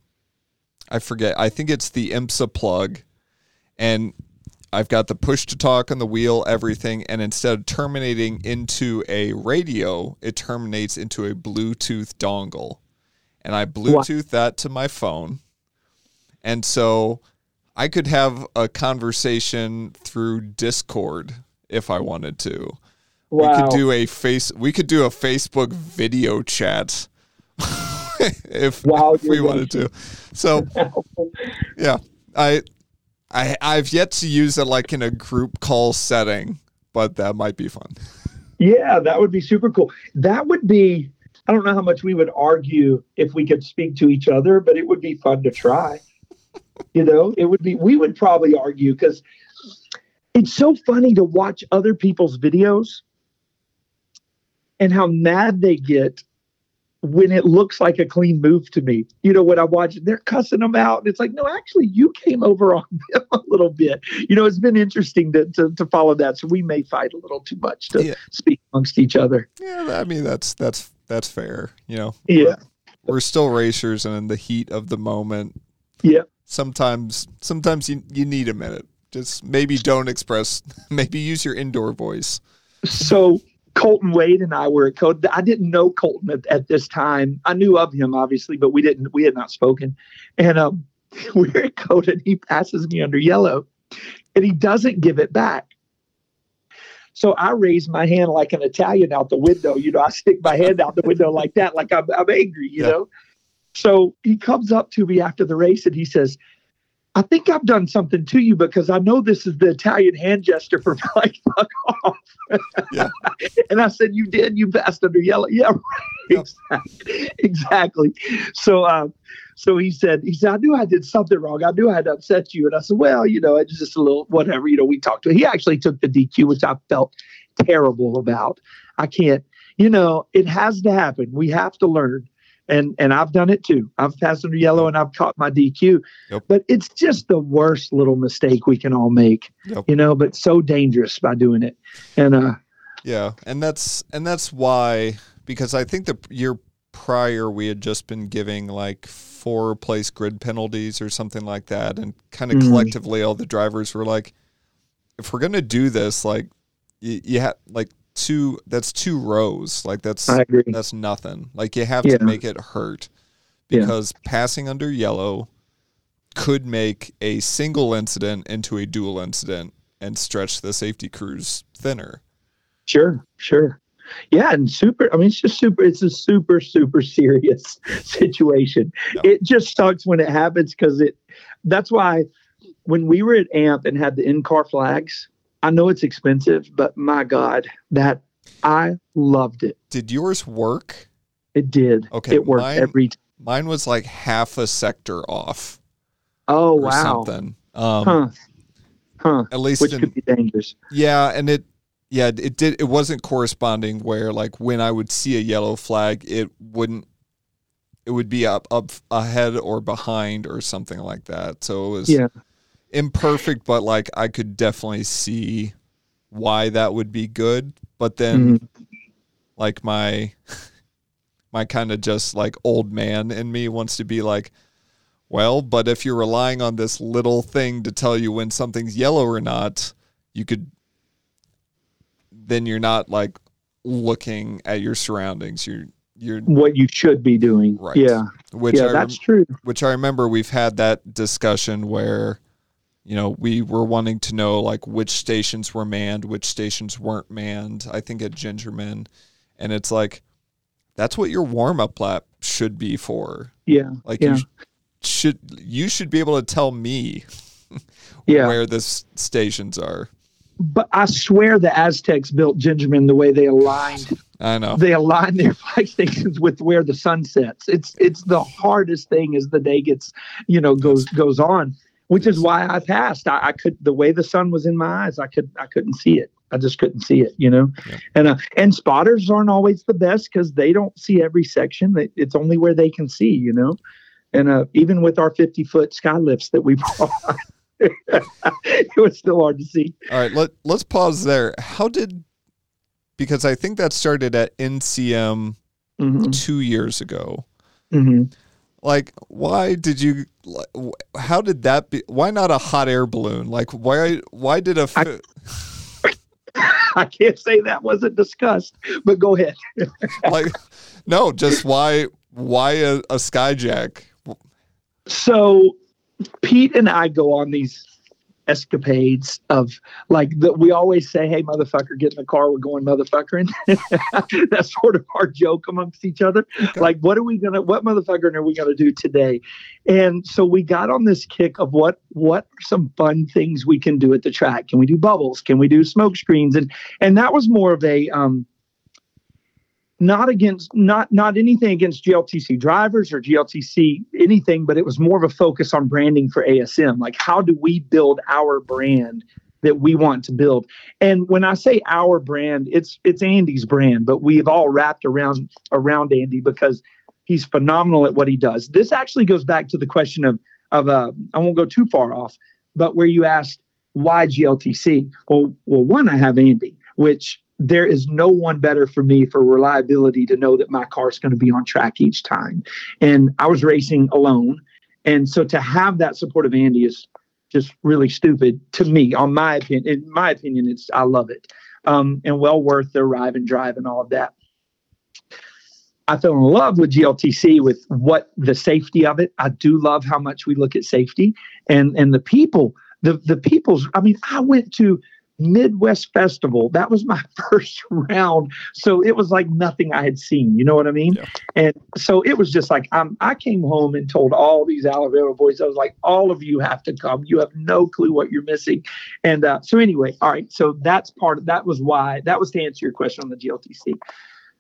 I forget, I think it's the IMSA plug. And I've got the push to talk on the wheel, everything, and instead of terminating into a radio, it terminates into a Bluetooth dongle. And I Bluetooth that to my phone. And so I could have a conversation through Discord if I wanted to. We could do a face we could do a Facebook video chat if, Wow, if we wanted to. So yeah. I I I've yet to use it like in a group call setting, but that might be fun. Yeah, that would be super cool. That would be, I don't know how much we would argue if we could speak to each other, but it would be fun to try. You know, it would be, we would probably argue because it's so funny to watch other people's videos and how mad they get when it looks like a clean move to me. You know, when I watch it, they're cussing them out. And it's like, no, actually, you came over on them a little bit. You know, it's been interesting to, to, to follow that. So we may fight a little too much to Yeah. speak amongst each other. Yeah, I mean that's that's that's fair. You know, Yeah. we're still racers, and in the heat of the moment, Yeah. Sometimes sometimes you you need a minute. Just maybe don't express. Maybe use your indoor voice. So Colton Wade and I were at COTA. I didn't know Colton at, at this time. I knew of him obviously, but we didn't. We had not spoken. And um, we're at COTA, and he passes me under yellow, and he doesn't give it back. So I raise my hand like an Italian out the window. You know, I stick my hand out the window like that, like I'm, I'm angry. You Yeah. know. So he comes up to me after the race and he says, I think I've done something to you because I know this is the Italian hand gesture for like fuck off. Yeah. and I said, You did, you passed under yellow. Yeah, right. Yep. Exactly. exactly. So um, so he said, he said, I knew I did something wrong. I knew I had upset you. And I said, Well, you know, it's just a little whatever, you know, we talked to He actually took the DQ, which I felt terrible about. I can't, you know, it has to happen. We have to learn and and I've done it too. I've passed under yellow and I've caught my DQ. Yep. But it's just the worst little mistake we can all make, Yep. you know. But so dangerous by doing it, and uh, Yeah, and that's and that's why because I think the year prior we had just been giving like four place grid penalties or something like that, and kind of Mhm. collectively all the drivers were like, if we're gonna do this, like you, you have like two that's two rows, like that's I agree. that's nothing. Like you have Yeah. to make it hurt Yeah. because passing under yellow could make a single incident into a dual incident and stretch the safety crews thinner. Sure, sure. Yeah, and super. I mean, it's just super. It's a super, super serious situation. Yeah. It just sucks when it happens because it. That's why when we were at AMP and had the in-car flags, I know it's expensive, but my God, that I loved it. Did yours work? It did. Okay, it worked mine- every. time. Mine was like half a sector off Oh or wow. something. Um, Huh. Huh. At least Which in, could be dangerous. yeah, and it yeah it did it wasn't corresponding where like when I would see a yellow flag, it wouldn't it would be up up ahead or behind or something like that. So it was Yeah. Imperfect, but like I could definitely see why that would be good. But then Mhm. like my my kind of just like old man in me wants to be like well but if you're relying on this little thing to tell you when something's yellow or not you could then you're not like looking at your surroundings you're you're What you should be doing. Right. Yeah. which yeah, I that's rem- true. which I remember we've had that discussion where you know we were wanting to know like which stations were manned which stations weren't manned I think at Gingerman and it's like that's what your warm up lap should be for Yeah. like Yeah. you sh- should you should be able to tell me Yeah. where the s- stations are But I swear the Aztecs built Gingerman the way they aligned I know they align their flag stations with where the sun sets. It's it's the hardest thing as the day gets you know goes goes on, which is why I passed. I, I could the way the sun was in my eyes, I could I couldn't see it. I just couldn't see it, you know. Yeah. And uh, and spotters aren't always the best because they don't see every section. It's only where they can see, you know. And uh, even with our fifty foot sky lifts that we brought. it was still hard to see. all right let let's pause there how did because I think that started at NCM hmm 2 years ago hmm like why did you how did that be why not a hot air balloon like why why did a I- I can't say that wasn't discussed, but go ahead. like no just why why a, a skyjack So Pete and I go on these escapades of like that we always say, "Hey, motherfucker, get in the car. We're going motherfuckering." That's sort of our joke amongst each other. Like, what are we gonna? What motherfuckering are we gonna do today? And so we got on this kick of what what are some fun things we can do at the track? Can we do bubbles? Can we do smoke screens? And and that was more of a um, not against not not anything against GLTC drivers or GLTC anything, but it was more of a focus on branding for ASM. Like how do we build our brand that we want to build? And when I say our brand, it's it's Andy's brand, but we've all wrapped around around Andy because he's phenomenal at what he does. This actually goes back to the question of of uh, I won't go too far off, but where you asked why GLTC? Well, well, one I have Andy, which there is no one better for me for reliability to know that my car is going to be on track each time. And I was racing alone. And so to have that support of Andy is just really stupid to me, on my opinion. In my opinion, it's I love it. Um, and well worth the arrive and drive and all of that. I fell in love with GLTC with what the safety of it. I do love how much we look at safety and and the people. The the people's. I mean, I went to Midwest Festival. That was my first round, so it was like nothing I had seen. You know what I mean? Yeah. And so it was just like I'm, I came home and told all these Alabama boys, I was like, all of you have to come. You have no clue what you're missing. And uh, so anyway, all right. So that's part of that was why that was to answer your question on the GLTC.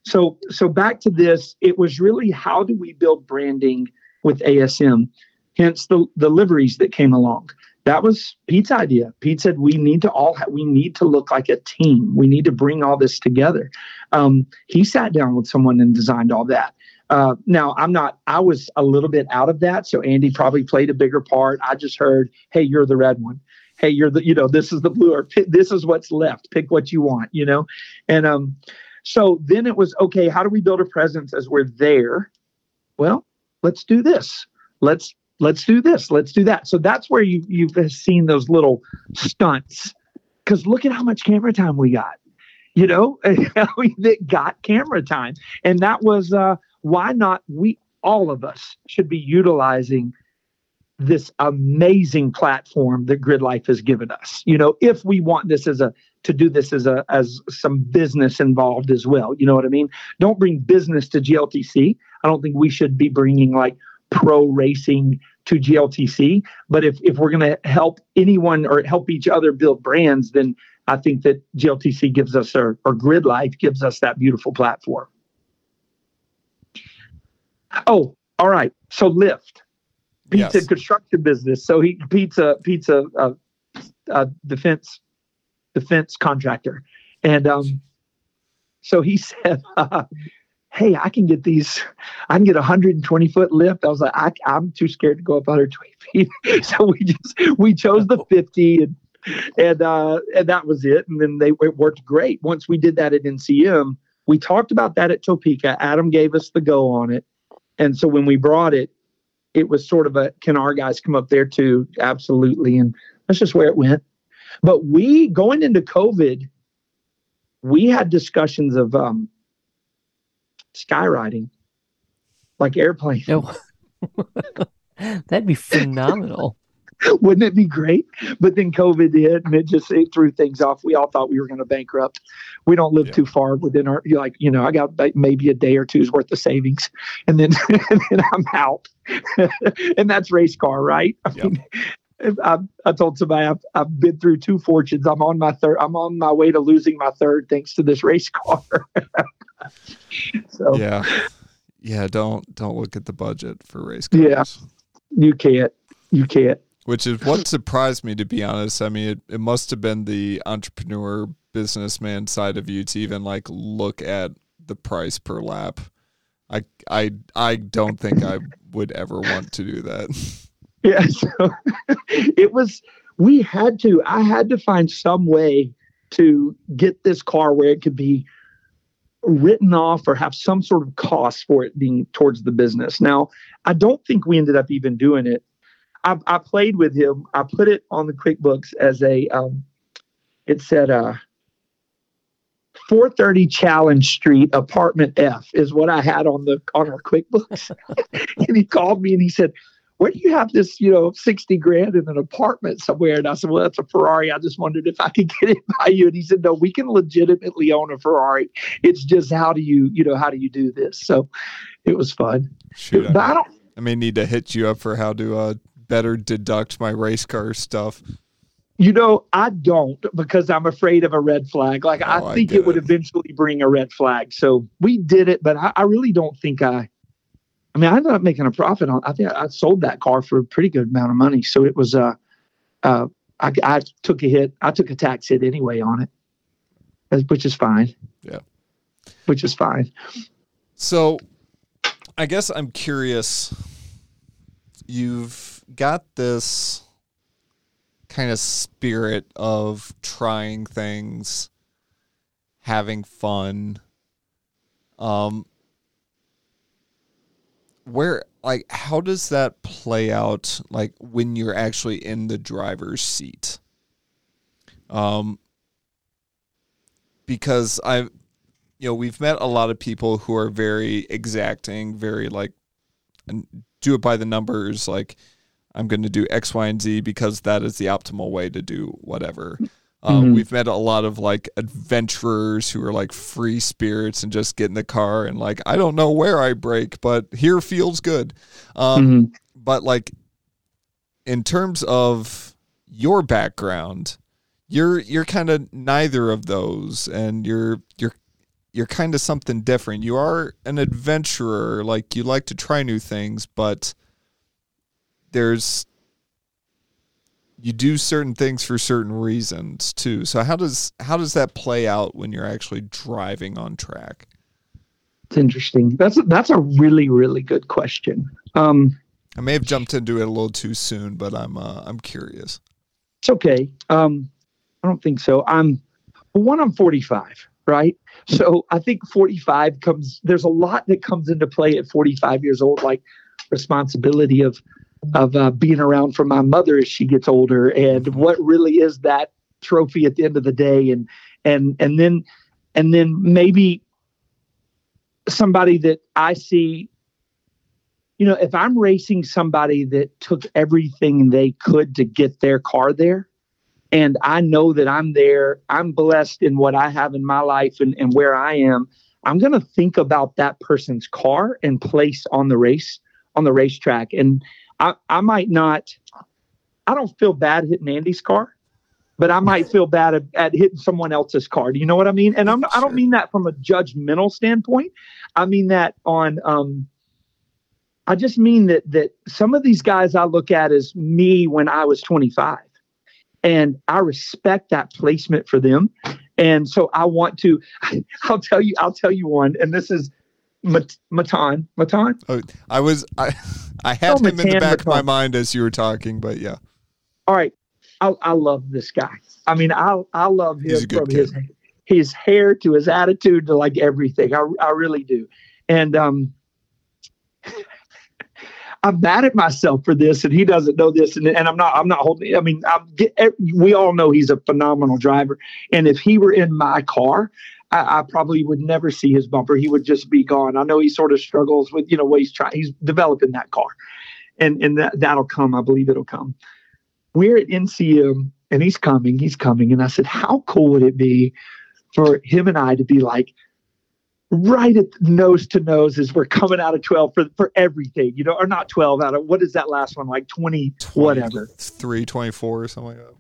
So so back to this, it was really how do we build branding with ASM? Hence the the liveries that came along that was Pete's idea. Pete said we need to all ha- we need to look like a team. We need to bring all this together. Um, he sat down with someone and designed all that. Uh, now I'm not. I was a little bit out of that, so Andy probably played a bigger part. I just heard, "Hey, you're the red one. Hey, you're the you know this is the blue or this is what's left. Pick what you want." You know, and um, so then it was okay. How do we build a presence as we're there? Well, let's do this. Let's let's do this. Let's do that. So that's where you you've seen those little stunts. Because look at how much camera time we got you know, that got camera time. And that was uh, why not we, all of us, should be utilizing this amazing platform that Grid Life has given us. You know, if we want this as a to do this as a as some business involved as well. You know what I mean? Don't bring business to GLTC. I don't think we should be bringing like pro racing to GLTC. But if if we're going to help anyone or help each other build brands, then I think that GLTC gives us, or, or Grid Life gives us that beautiful platform. Oh, all right. So Lift, pizza yes. construction business. So he pizza pizza uh, uh, defense defense contractor, and um, so he said, uh, "Hey, I can get these. I can get a 120 foot lift." I was like, I, "I'm too scared to go up 120 feet." so we just we chose the 50 and and uh, and that was it. And then they it worked great. Once we did that at NCM, we talked about that at Topeka. Adam gave us the go on it, and so when we brought it, it was sort of a can our guys come up there too? Absolutely, and that's just where it went. But we going into COVID, we had discussions of um, skywriting, like airplanes. Oh. That'd be phenomenal. Wouldn't it be great? But then COVID hit and it just it threw things off. We all thought we were going to bankrupt. We don't live yeah. too far within our like you know I got maybe a day or two's worth of savings, and then and then I'm out. and that's race car, right? I yep. mean, I, I, told somebody I've, I've been through two fortunes. I'm on my third. I'm on my way to losing my third thanks to this race car. so yeah, yeah. Don't don't look at the budget for race cars. Yeah, you can't. You can't which is what surprised me to be honest. I mean, it, it must have been the entrepreneur businessman side of you to even like look at the price per lap. I I I don't think I would ever want to do that. Yeah, so it was we had to I had to find some way to get this car where it could be written off or have some sort of cost for it being towards the business. Now, I don't think we ended up even doing it I, I played with him. I put it on the QuickBooks as a, um, it said, uh, 430 Challenge Street, apartment F is what I had on the on our QuickBooks. and he called me and he said, Where do you have this, you know, 60 grand in an apartment somewhere? And I said, Well, that's a Ferrari. I just wondered if I could get it by you. And he said, No, we can legitimately own a Ferrari. It's just how do you, you know, how do you do this? So it was fun. Shoot, but I, I don't I may need to hit you up for how to uh, better deduct my race car stuff? You know, I don't because I'm afraid of a red flag. Like, oh, I think I it would eventually bring a red flag. So we did it, but I, I, really don't think I. I mean, I ended up making a profit on. I think I sold that car for a pretty good amount of money. So it was. Uh, uh, I, I took a hit. I took a tax hit anyway on it, which is fine. Yeah, which is fine. So, I guess I'm curious. You've got this kind of spirit of trying things, having fun. Um, where like how does that play out like when you're actually in the driver's seat? Um, because I've you know we've met a lot of people who are very exacting, very like do it by the numbers, like I'm going to do X, Y, and Z because that is the optimal way to do whatever. Um, mm-hmm. We've met a lot of like adventurers who are like free spirits and just get in the car and like, I don't know where I break, but here feels good. Um, mm-hmm. But like, in terms of your background, you're you're kind of neither of those, and you're you're you're kind of something different. You are an adventurer, like you like to try new things, but there's you do certain things for certain reasons too. So how does how does that play out when you're actually driving on track? It's interesting. That's that's a really really good question. Um, I may have jumped into it a little too soon, but I'm uh, I'm curious. It's okay. Um, I don't think so. I'm one. I'm 45, right? So I think 45 comes. There's a lot that comes into play at 45 years old, like responsibility of of uh, being around for my mother as she gets older, and what really is that trophy at the end of the day, and and and then and then maybe somebody that I see you know, if I'm racing somebody that took everything they could to get their car there, and I know that I'm there, I'm blessed in what I have in my life and, and where I am, I'm going to think about that person's car and place on the race, on the racetrack. And I, I might not, I don't feel bad hitting Andy's car, but I might feel bad at, at hitting someone else's car. Do you know what I mean? And I'm, I don't mean that from a judgmental standpoint. I mean that on, um, I just mean that that some of these guys I look at as me when I was 25. And I respect that placement for them. And so I want to I'll tell you I'll tell you one and this is Matan. Matan? Oh, I was I I had oh, him Matan, in the back Matan. of my mind as you were talking, but yeah. All right. I, I love this guy. I mean, I I love him from kid. his his hair to his attitude to like everything. I I really do. And um I'm mad at myself for this, and he doesn't know this, and, and I'm not. I'm not holding. I mean, I'm, we all know he's a phenomenal driver, and if he were in my car, I, I, probably would never see his bumper. He would just be gone. I know he sort of struggles with you know what he's trying. He's developing that car, and and that that'll come. I believe it'll come. We're at NCM, and he's coming. He's coming, and I said, how cool would it be for him and I to be like right at nose to nose as we're coming out of 12 for, for everything, you know, or not 12 out of what is that last one like 20, 20 whatever, 3, 24 or something like that.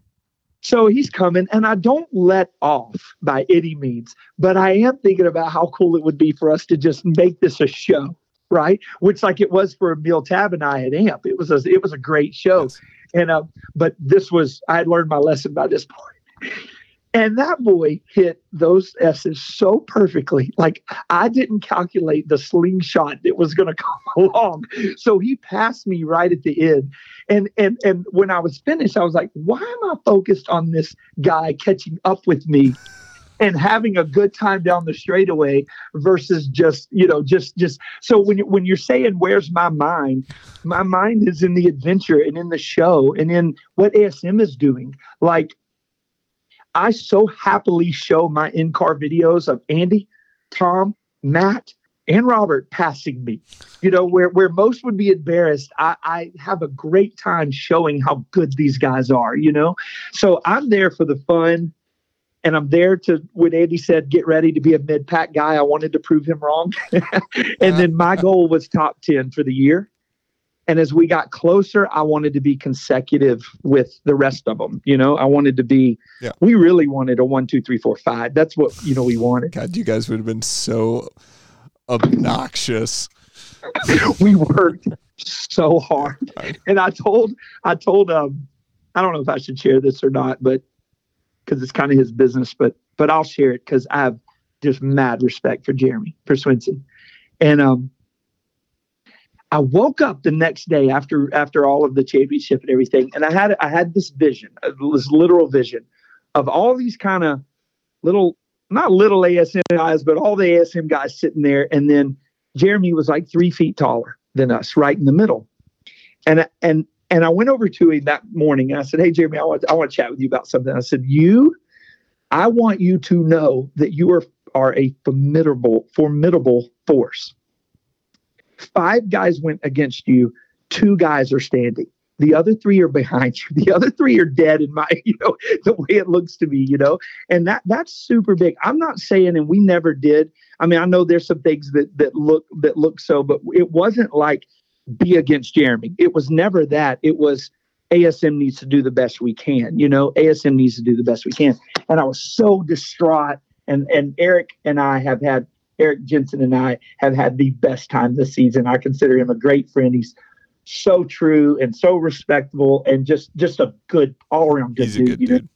So he's coming, and I don't let off by any means, but I am thinking about how cool it would be for us to just make this a show, right? Which, like it was for Emil Tab and I at AMP, it was a it was a great show, yes. and uh, but this was I had learned my lesson by this point. And that boy hit those S's so perfectly. Like I didn't calculate the slingshot that was going to come along. So he passed me right at the end. And and and when I was finished, I was like, why am I focused on this guy catching up with me? and having a good time down the straightaway versus just you know just just so when you, when you're saying where's my mind my mind is in the adventure and in the show and in what asm is doing like I so happily show my in car videos of Andy, Tom, Matt, and Robert passing me. You know, where, where most would be embarrassed, I, I have a great time showing how good these guys are, you know? So I'm there for the fun. And I'm there to, when Andy said, get ready to be a mid pack guy, I wanted to prove him wrong. and then my goal was top 10 for the year. And as we got closer, I wanted to be consecutive with the rest of them. You know, I wanted to be, yeah. we really wanted a one, two, three, four, five. That's what, you know, we wanted. God, you guys would have been so obnoxious. we worked so hard. And I told, I told, um, I don't know if I should share this or not, but because it's kind of his business, but, but I'll share it because I have just mad respect for Jeremy, for Swinson. And, um, I woke up the next day after after all of the championship and everything, and I had I had this vision, uh, this literal vision, of all these kind of little, not little ASM guys, but all the ASM guys sitting there, and then Jeremy was like three feet taller than us, right in the middle, and and and I went over to him that morning and I said, "Hey, Jeremy, I want I want to chat with you about something." I said, "You, I want you to know that you are are a formidable formidable force." Five guys went against you, two guys are standing. The other three are behind you. The other three are dead in my, you know, the way it looks to me, you know, and that that's super big. I'm not saying, and we never did. I mean, I know there's some things that that look that look so, but it wasn't like be against Jeremy. It was never that. It was ASM needs to do the best we can. You know, ASM needs to do the best we can. And I was so distraught. And and Eric and I have had Eric Jensen and I have had the best time this season. I consider him a great friend. He's so true and so respectable and just just a good all around good He's dude. A good dude.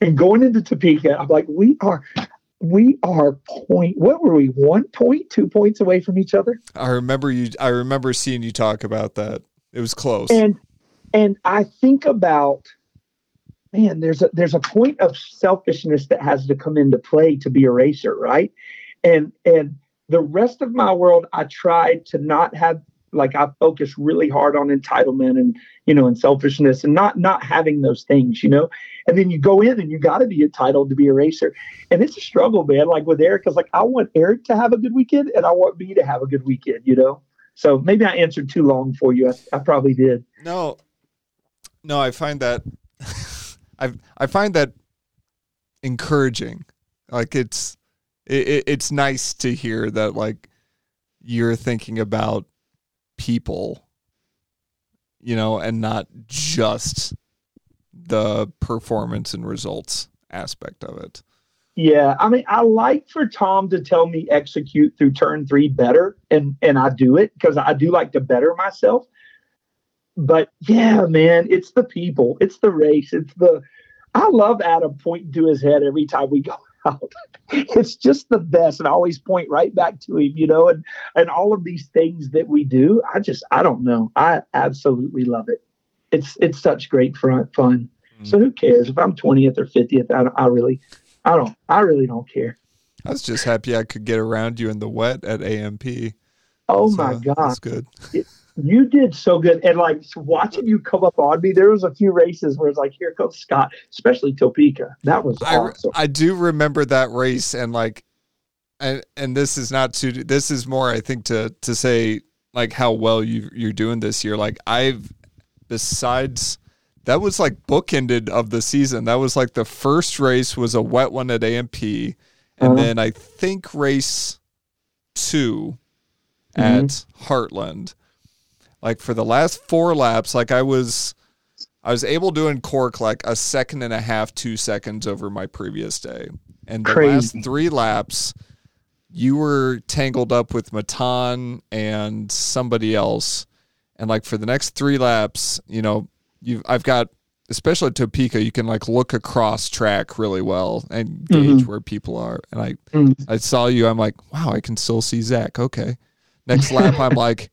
And going into Topeka, I'm like, we are. we are point. What were we? One point, two points away from each other. I remember you. I remember seeing you talk about that. It was close. And and I think about man, there's a there's a point of selfishness that has to come into play to be a racer, right? And and the rest of my world, I tried to not have like I focus really hard on entitlement and you know and selfishness and not not having those things, you know. And then you go in and you got to be entitled to be a racer, and it's a struggle, man. Like with Eric, it's like I want Eric to have a good weekend and I want me to have a good weekend, you know. So maybe I answered too long for you. I, I probably did. No, no, I find that I I find that encouraging. Like it's it, it's nice to hear that like you're thinking about people, you know, and not just the performance and results aspect of it. Yeah, I mean, I like for Tom to tell me execute through turn three better, and and I do it because I do like to better myself. But yeah, man, it's the people, it's the race, it's the. I love Adam pointing to his head every time we go out. it's just the best, and I always point right back to him, you know, and and all of these things that we do. I just, I don't know, I absolutely love it. It's it's such great fun. fun. Mm. So who cares if I'm 20th or 50th? I, I really, I don't, I really don't care. I was just happy I could get around you in the wet at AMP. Oh so my god, that's good. It, you did so good. And like watching you come up on me, there was a few races where it's like, here comes Scott, especially Topeka. That was I, awesome. I do remember that race and like and and this is not to this is more I think to to say like how well you you're doing this year. Like I've besides that was like bookended of the season. That was like the first race was a wet one at AMP. And uh-huh. then I think race 2 mm-hmm. at Heartland like for the last four laps, like I was I was able to uncork like a second and a half, two seconds over my previous day. And the Crazy. last three laps, you were tangled up with Matan and somebody else. And like for the next three laps, you know, you I've got especially at Topeka, you can like look across track really well and gauge mm-hmm. where people are. And I mm-hmm. I saw you, I'm like, wow, I can still see Zach. Okay. Next lap, I'm like,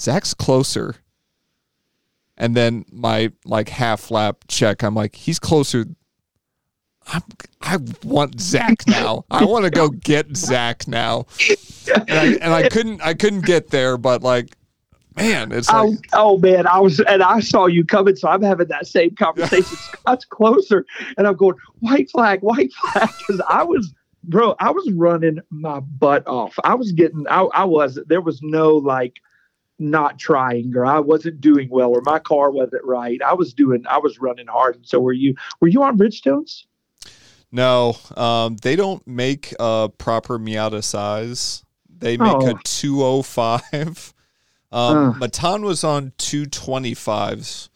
Zach's closer. And then my like half lap check, I'm like, he's closer. I'm, I want Zach now. I want to go get Zach now. And I, and I couldn't I couldn't get there, but like man, it's oh, like, oh, oh, man, I was and I saw you coming, so I'm having that same conversation. Scott's closer, and I'm going white flag, white flag, because I was, bro, I was running my butt off. I was getting, I, I was, there was no like, not trying or I wasn't doing well or my car wasn't right. I was doing I was running hard. And so were you were you on Bridgestones? No. Um, they don't make a proper Miata size. They make oh. a 205. Um, uh. Matan was on 225s,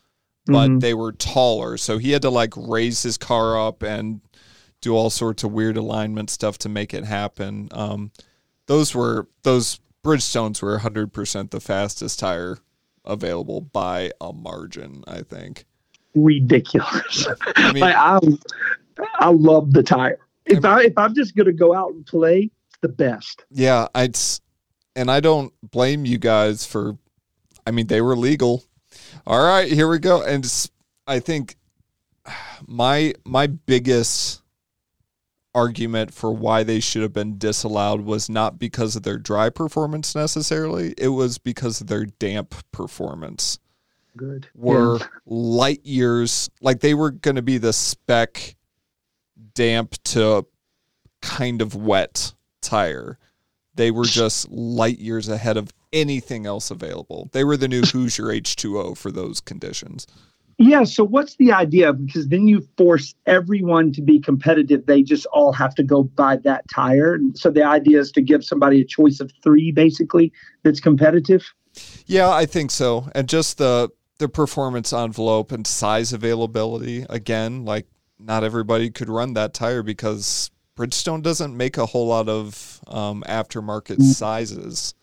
but mm-hmm. they were taller. So he had to like raise his car up and do all sorts of weird alignment stuff to make it happen. Um, those were those Bridgestones were 100% the fastest tire available by a margin, I think. Ridiculous. I mean, like, I, I love the tire. If I, I if I'm just going to go out and play, it's the best. Yeah, I'd and I don't blame you guys for I mean, they were legal. All right, here we go. And I think my my biggest argument for why they should have been disallowed was not because of their dry performance necessarily. It was because of their damp performance. Good. Were yeah. light years like they were going to be the spec damp to kind of wet tire. They were just light years ahead of anything else available. They were the new Hoosier H2O for those conditions. Yeah. So what's the idea? Because then you force everyone to be competitive. They just all have to go buy that tire. So the idea is to give somebody a choice of three, basically, that's competitive. Yeah, I think so. And just the the performance envelope and size availability. Again, like not everybody could run that tire because Bridgestone doesn't make a whole lot of um, aftermarket mm. sizes.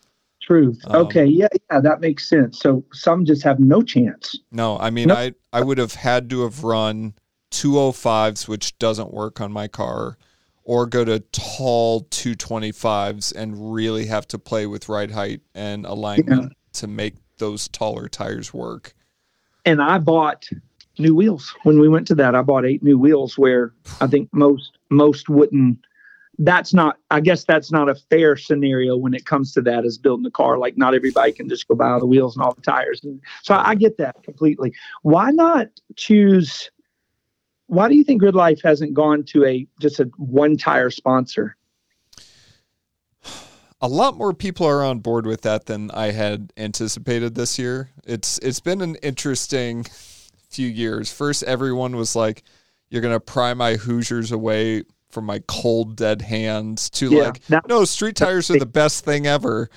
Truth. Um, okay. Yeah. Yeah. That makes sense. So some just have no chance. No, I mean, nope. I, I would have had to have run 205s, which doesn't work on my car, or go to tall 225s and really have to play with ride height and alignment yeah. to make those taller tires work. And I bought new wheels when we went to that. I bought eight new wheels where I think most most wouldn't that's not i guess that's not a fair scenario when it comes to that as building a car. Like not everybody can just go buy all the wheels and all the tires. And so i get that completely. Why not choose why do you think grid life hasn't gone to a just a one tire sponsor? A lot more people are on board with that than i had anticipated this year. It's it's been an interesting few years. First everyone was like you're going to pry my hoosiers away from my cold dead hands to yeah, like that, no street tires are the best thing ever.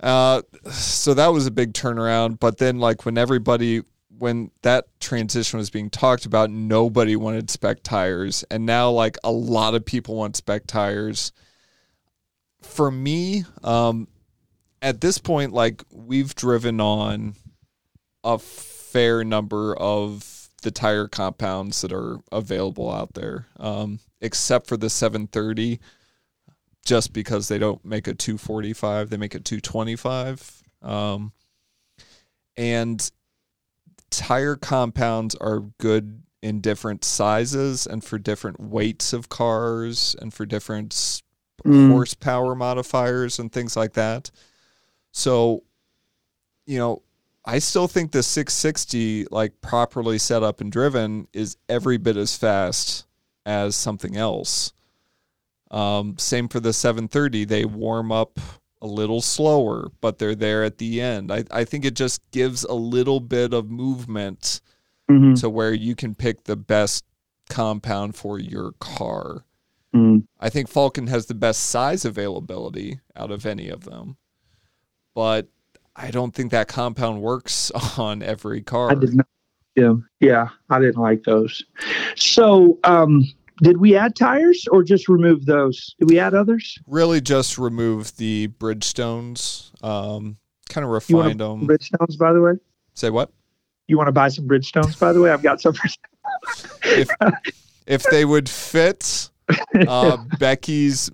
Uh, so that was a big turnaround but then like when everybody when that transition was being talked about nobody wanted spec tires. And now like a lot of people want spec tires. For me um at this point like we've driven on a fair number of the tire compounds that are available out there um except for the 730 just because they don't make a 245 they make a 225 um, and tire compounds are good in different sizes and for different weights of cars and for different mm. horsepower modifiers and things like that so you know I still think the 660 like properly set up and driven is every bit as fast as something else. Um, same for the 730. They warm up a little slower, but they're there at the end. I, I think it just gives a little bit of movement mm-hmm. to where you can pick the best compound for your car. Mm-hmm. I think Falken has the best size availability out of any of them, but I don't think that compound works on every car. I did not yeah, yeah, I didn't like those. So, um, did we add tires or just remove those? Did we add others? Really, just remove the Bridgestones. Um, kind of refined them. Bridgestones, by the way. Say what? You want to buy some Bridgestones, by the way? I've got some. if, if they would fit uh, Becky's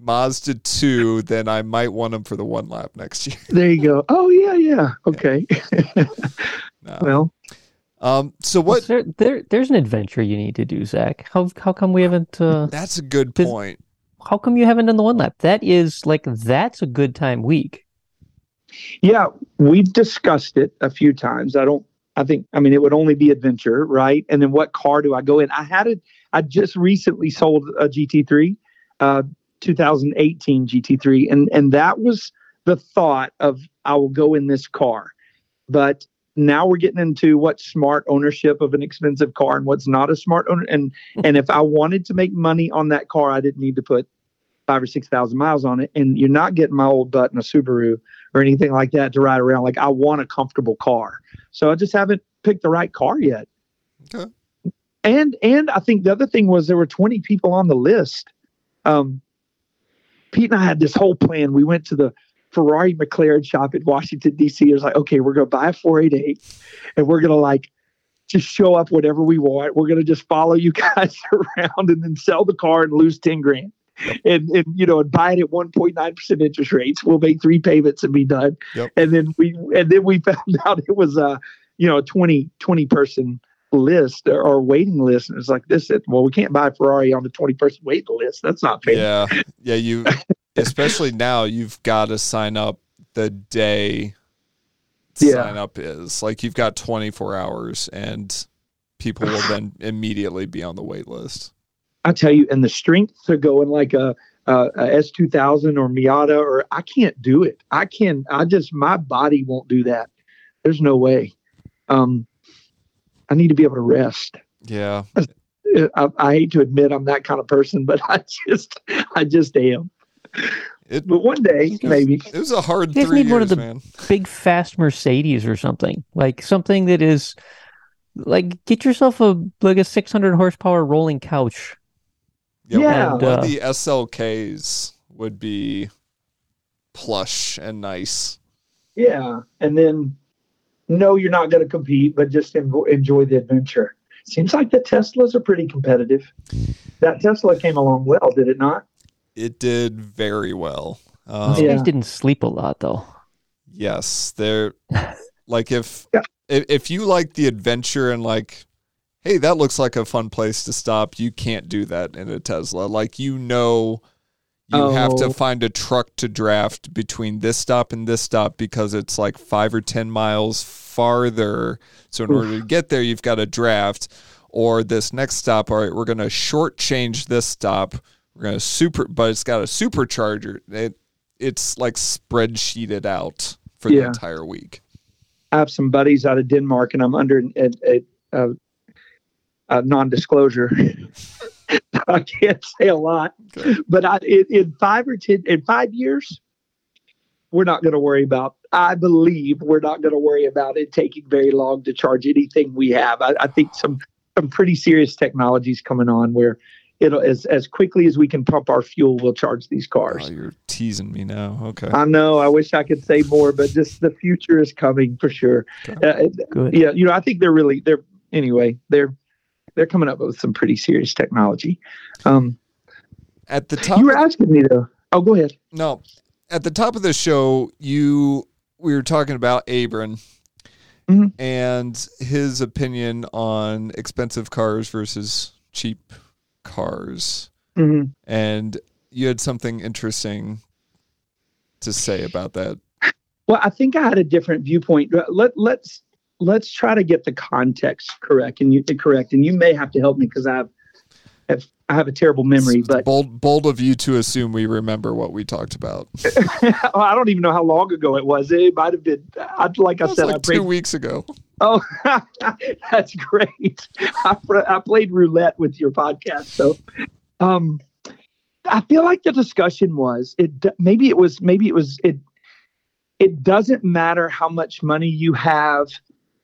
Mazda 2, then I might want them for the one lap next year. There you go. Oh, yeah, yeah. Okay. no. Well, um, so what? There, there, there's an adventure you need to do, Zach. How how come we haven't? Uh, that's a good point. How come you haven't done the one lap? That is like that's a good time week. Yeah, we've discussed it a few times. I don't. I think. I mean, it would only be adventure, right? And then what car do I go in? I had it. I just recently sold a GT3, uh, 2018 GT3, and and that was the thought of I will go in this car, but now we're getting into what smart ownership of an expensive car and what's not a smart owner. And and if I wanted to make money on that car, I didn't need to put five or six thousand miles on it. And you're not getting my old butt in a Subaru or anything like that to ride around. Like I want a comfortable car. So I just haven't picked the right car yet. Okay. And and I think the other thing was there were 20 people on the list. Um, Pete and I had this whole plan. We went to the Ferrari McLaren shop in Washington, D.C. It was like, okay, we're going to buy a 488 and we're going to like just show up whatever we want. We're going to just follow you guys around and then sell the car and lose 10 grand. And, and you know and buy it at 1.9% interest rates we'll make three payments and be done yep. and then we and then we found out it was a you know a 20 20 person list or, waiting list and it's like this well we can't buy a ferrari on the 20 person waiting list that's not fair yeah yeah you especially now you've got to sign up the day yeah. sign up is. Like you've got 24 hours and people will then immediately be on the wait list. I tell you, and the strength to go in like a S two thousand or Miata, or I can't do it. I can, I just, my body won't do that. There's no way. Um, I need to be able to rest. Yeah. I, I hate to admit I'm that kind of person, but I just, I just am. It, but one day, it was, maybe it was a hard you three need years, one of the man. big fast Mercedes or something like something that is like get yourself a like a 600 horsepower rolling couch. Yeah, yeah. And, uh, the SLKs would be plush and nice. Yeah, and then no, you're not going to compete, but just enjoy the adventure. Seems like the Teslas are pretty competitive. That Tesla came along well, did it not? It did very well. Um, These guys didn't sleep a lot, though. Yes, they're like if, yeah. if if you like the adventure and like, hey, that looks like a fun place to stop. You can't do that in a Tesla. Like you know, you oh. have to oh. find a truck to draft between this stop and this stop because it's like five or ten miles farther. So in Oof. order to get there, you've got to draft. Or this next stop, all right, we're going to shortchange this stop. We're going to super, but it's got a supercharger. It, it's like spreadsheeted out for yeah. the entire week. I have some buddies out of Denmark, and I'm under a, a, a, a non-disclosure. I can't say a lot, okay. but I, in, in, five or ten, in five years, we're not going to worry about. I believe we're not going to worry about it taking very long to charge anything we have. I, I think some some pretty serious technologies coming on where it'll as as quickly as we can pump our fuel, we'll charge these cars. Oh, you're teasing me now. Okay. I know. I wish I could say more, but just the future is coming for sure. Okay. Uh, Good. Yeah, you know, I think they're really they're anyway. They're they're coming up with some pretty serious technology. Um, at the top, you were asking me though. Oh, go ahead. No, at the top of the show, you we were talking about Abron. Mm-hmm. And his opinion on expensive cars versus cheap cars. Mm-hmm. And you had something interesting to say about that. Well, I think I had a different viewpoint. Let let's let's try to get the context correct and you correct. And you may have to help me because I have, I have a terrible memory. It's but bold bold of you to assume we remember what we talked about. I don't even know how long ago it was. It might have been. I, like I said, like I two weeks ago. Oh, that's great. I, I played roulette with your podcast, so um, I feel like the discussion was it. Maybe it was. Maybe it was. It. It doesn't matter how much money you have.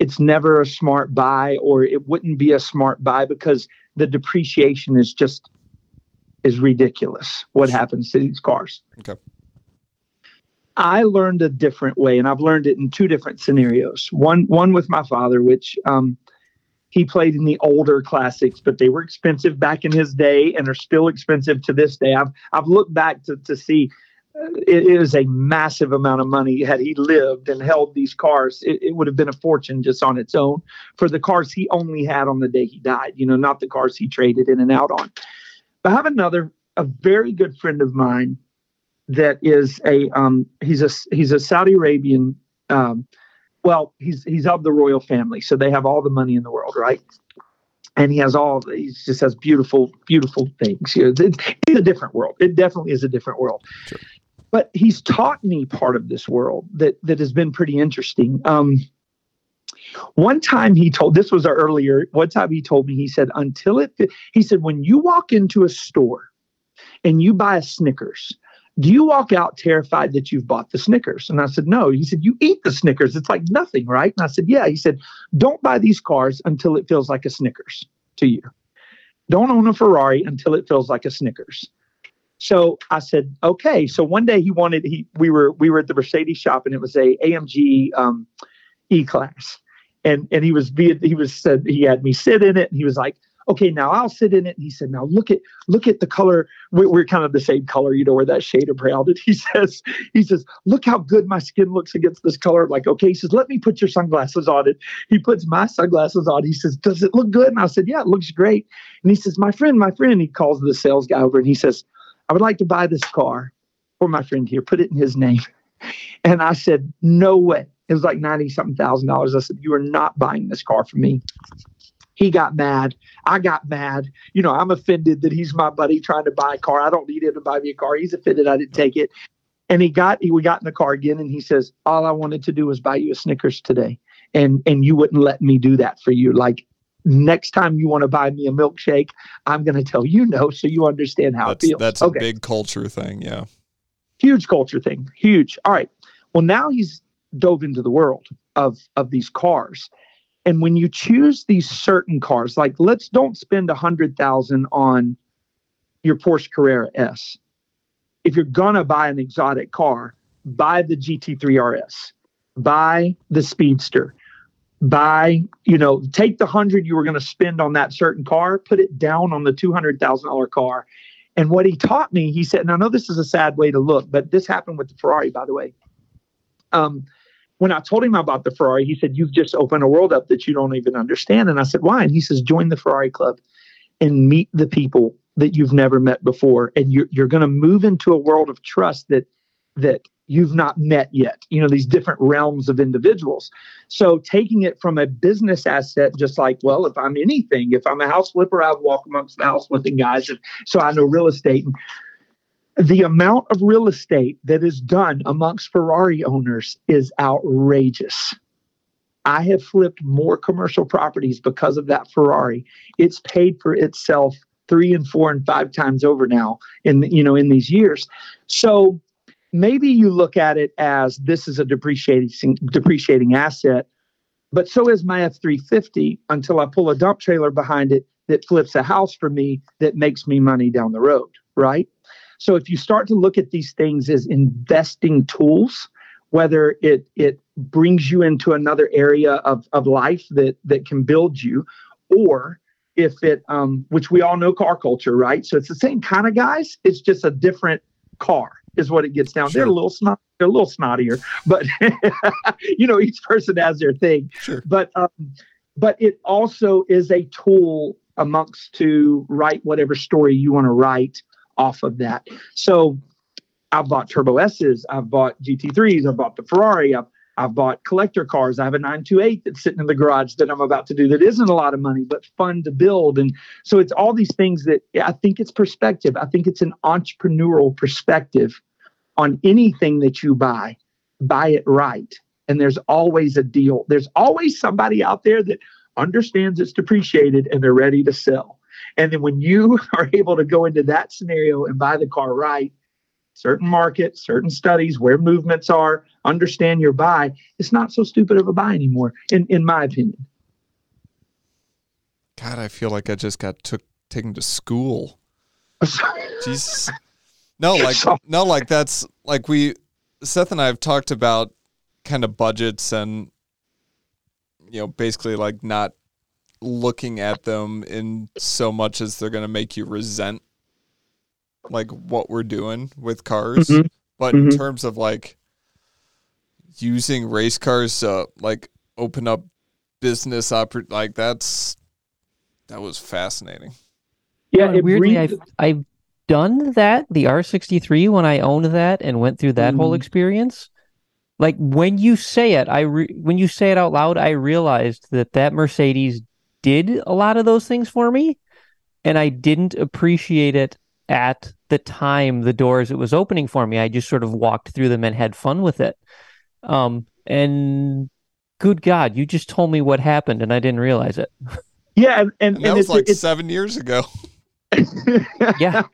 It's never a smart buy, or it wouldn't be a smart buy because the depreciation is just is ridiculous. What happens to these cars? Okay. I learned a different way, and I've learned it in two different scenarios. One one with my father, which um, he played in the older classics, but they were expensive back in his day and are still expensive to this day. I've I've looked back to to see it is a massive amount of money. Had he lived and held these cars, it, it would have been a fortune just on its own for the cars he only had on the day he died. You know, not the cars he traded in and out on. But I have another, a very good friend of mine that is a um, he's a he's a Saudi Arabian. Um, well, he's he's of the royal family, so they have all the money in the world, right? And he has all he just has beautiful, beautiful things. You know, it's, it's a different world. It definitely is a different world. Sure. But he's taught me part of this world that that has been pretty interesting. Um, one time he told this was earlier. One time he told me he said until it he said when you walk into a store and you buy a Snickers do you walk out terrified that you've bought the Snickers? And I said, No. He said, You eat the Snickers. It's like nothing, right? And I said, Yeah. He said, Don't buy these cars until it feels like a Snickers to you. Don't own a Ferrari until it feels like a Snickers. So I said, okay. So one day he wanted he we were we were at the Mercedes shop and it was a AMG um, E class, and and he was he was said he had me sit in it and he was like, okay, now I'll sit in it. And he said, now look at look at the color. We're, we're kind of the same color, you know, where that shade of brown. And he says, he says, look how good my skin looks against this color. I'm like, okay, he says, let me put your sunglasses on it. He puts my sunglasses on. He says, does it look good? And I said, yeah, it looks great. And he says, my friend, my friend. He calls the sales guy over and he says, I would like to buy this car for my friend here. Put it in his name. And I said, no way. It was like 90 something thousand dollars. I said, you are not buying this car for me. He got mad. I got mad. You know, I'm offended that he's my buddy trying to buy a car. I don't need him to buy me a car. He's offended I didn't take it. And he got he, we got in the car again and he says, All I wanted to do was buy you a Snickers today. And and you wouldn't let me do that for you. Like next time you want to buy me a milkshake, I'm gonna tell you no so you understand how that's, it feels. That's okay. a big culture thing, yeah. Huge culture thing. Huge. All right. Well now he's dove into the world of of these cars and when you choose these certain cars, like let's don't spend a hundred thousand on your Porsche Carrera S. If you're gonna buy an exotic car, buy the GT3 RS, buy the Speedster, buy, you know, take the hundred you were going to spend on that certain car, put it down on the two hundred thousand dollar car. And what he taught me, he said, and I know this is a sad way to look, but this happened with the Ferrari, by the way. Um, when I told him about the Ferrari, he said, You've just opened a world up that you don't even understand. And I said, Why? And he says, Join the Ferrari Club and meet the people that you've never met before. And you're, you're going to move into a world of trust that, that you've not met yet, you know, these different realms of individuals. So taking it from a business asset, just like, well, if I'm anything, if I'm a house flipper, I walk amongst the house flipping guys. And so I know real estate. And the amount of real estate that is done amongst Ferrari owners is outrageous. I have flipped more commercial properties because of that Ferrari. It's paid for itself three and four and five times over now in you know in these years. So maybe you look at it as this is a depreciating depreciating asset, but so is my F350 until I pull a dump trailer behind it that flips a house for me that makes me money down the road, right? So if you start to look at these things as investing tools, whether it it brings you into another area of, of life that that can build you, or if it um, which we all know car culture, right? So it's the same kind of guys, it's just a different car is what it gets down. Sure. They're a little snot, they're a little snottier, but you know, each person has their thing. Sure. But um, but it also is a tool amongst to write whatever story you want to write off of that. So I've bought Turbo S's, I've bought GT3s, I've bought the Ferrari, I've I've bought collector cars. I have a 928 that's sitting in the garage that I'm about to do that isn't a lot of money, but fun to build. And so it's all these things that I think it's perspective. I think it's an entrepreneurial perspective on anything that you buy. Buy it right. And there's always a deal. There's always somebody out there that understands it's depreciated and they're ready to sell. And then when you are able to go into that scenario and buy the car right, certain markets, certain studies, where movements are, understand your buy, it's not so stupid of a buy anymore, in, in my opinion. God, I feel like I just got took taken to school. Jesus. No, like no, like that's like we Seth and I have talked about kind of budgets and you know, basically like not looking at them in so much as they're going to make you resent like what we're doing with cars. Mm-hmm. But mm-hmm. in terms of like using race cars to like open up business oper- like that's that was fascinating. Yeah, weirdly I've I've done that the R63 when I owned that and went through that mm. whole experience. Like when you say it, I re- when you say it out loud, I realized that that Mercedes did a lot of those things for me and I didn't appreciate it at the time the doors it was opening for me. I just sort of walked through them and had fun with it. Um, and good God, you just told me what happened and I didn't realize it. Yeah, and, and, and that and was like seven years ago. yeah,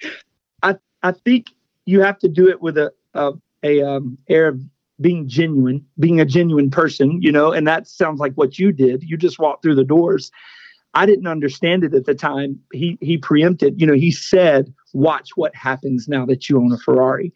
I I think you have to do it with a a, a um, air of being genuine, being a genuine person, you know, and that sounds like what you did. You just walked through the doors I didn't understand it at the time. He he preempted, you know, he said, "Watch what happens now that you own a Ferrari."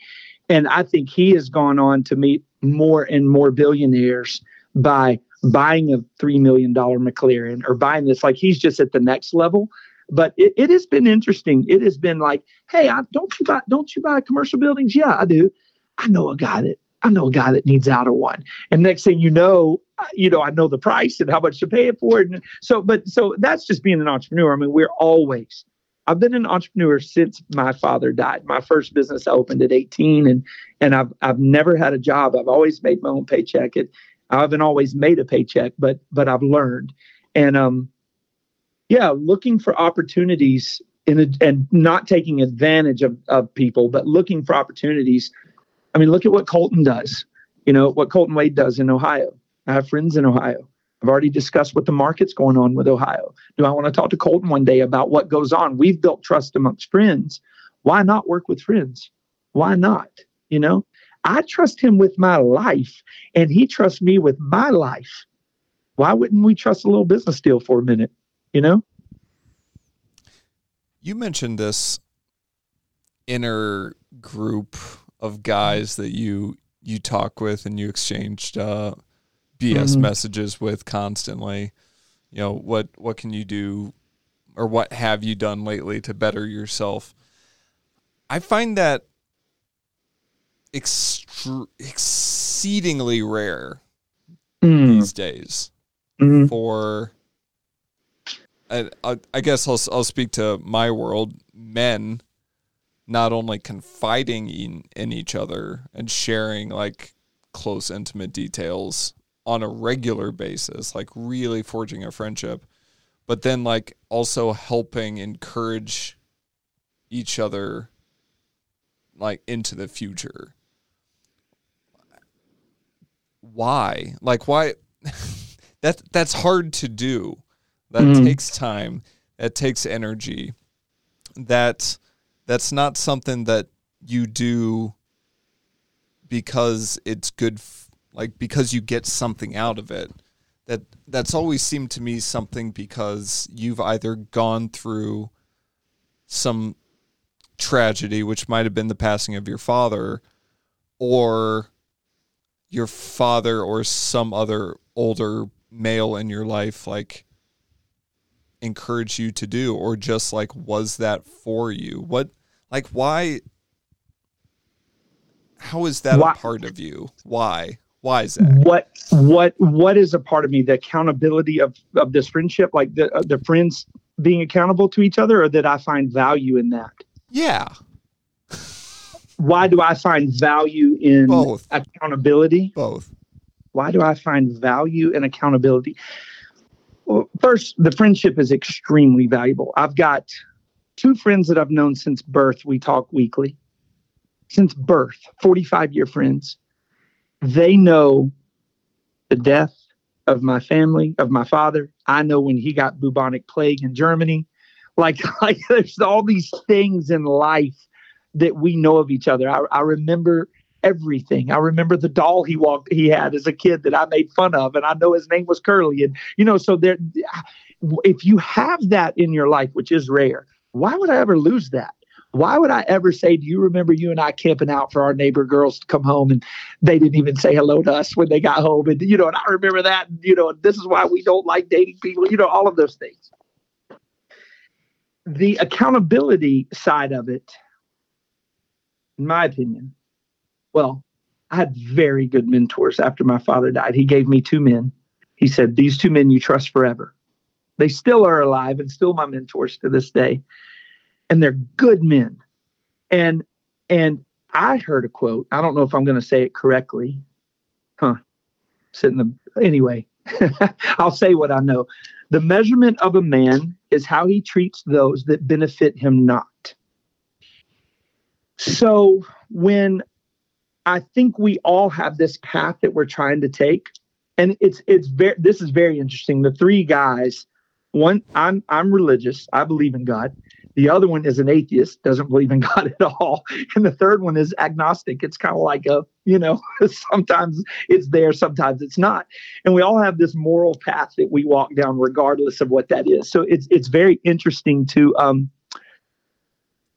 And I think he has gone on to meet more and more billionaires by buying a $3 million McLaren or buying this. Like he's just at the next level. But it, it has been interesting. It has been like, hey, I, don't you buy don't you buy commercial buildings? Yeah, I do. I know a guy that I know a guy that needs out of one. And next thing you know, you know, I know the price and how much to pay it for. And so, but so that's just being an entrepreneur. I mean, we're always, I've been an entrepreneur since my father died. My first business I opened at 18 and, and I've, I've never had a job. I've always made my own paycheck. It, I haven't always made a paycheck, but, but I've learned. And, um, yeah, looking for opportunities in a, and not taking advantage of, of people, but looking for opportunities I mean, look at what Colton does. You know, what Colton Wade does in Ohio. I have friends in Ohio. I've already discussed what the market's going on with Ohio. Do I want to talk to Colton one day about what goes on? We've built trust amongst friends. Why not work with friends? Why not? You know, I trust him with my life and he trusts me with my life. Why wouldn't we trust a little business deal for a minute? You know? You mentioned this inner group of guys that you you talk with and you exchanged uh, BS Mhm. messages with constantly. You know, what what can you do or what have you done lately to better yourself? I find that extre- exceedingly rare Mm, these days mhm. for I, I, I guess I'll, I'll speak to my world men not only confiding in, in each other and sharing like close intimate details on a regular basis like really forging a friendship but then like also helping encourage each other like into the future. Why? Like why? That that's hard to do. That Mhm. takes time. That takes energy. That that's not something that you do because it's good f- like because you get something out of it. That that's always seemed to me something because you've either gone through some tragedy which might have been the passing of your father or your father or some other older male in your life like encouraged you to do or just like was that for you? What like why how is that Why- a part of you? Why? Why is that? What what what is a part of me? The accountability of of this friendship? Like the uh, the friends being accountable to each other or that i find value in that? Yeah. Why do i find value in Both. accountability? Both. Why do i find value in accountability first the friendship is extremely valuable. I've got two friends that i've known since birth. We talk weekly. Since birth 45 year friends. They know the death of my family of my father. I know when he got bubonic plague in germany. Like like there's all these things in life that we know of each other. I, I remember everything. I remember the doll he walked he had as a kid that I made fun of, and I know his name was Curly. And you know, so there, if you have that in your life, which is rare, why would I ever lose that? Why would I ever say, Do you remember you and I camping out for our neighbor girls to come home and they didn't even say hello to us when they got home? And, you know, and I remember that, and, you know, this is why we don't like dating people, you know, all of those things. The accountability side of it, in my opinion, well, I had very good mentors after my father died. He gave me two men. He said, These two men you trust forever. They still are alive and still my mentors to this day. And they're good men. And and I heard a quote. I don't know if I'm going to say it correctly. Huh. Sitting the anyway. I'll say what I know. The measurement of a man is how he treats those that benefit him not. So when I think we all have this path that we're trying to take. And it's it's very this is very interesting. The three guys, one I'm I'm religious. I believe in God. The other one is an atheist, doesn't believe in God at all. And the third one is agnostic. It's kind of like a, you know, sometimes it's there, sometimes it's not. And we all have this moral path that we walk down regardless of what that is. So it's it's very interesting to um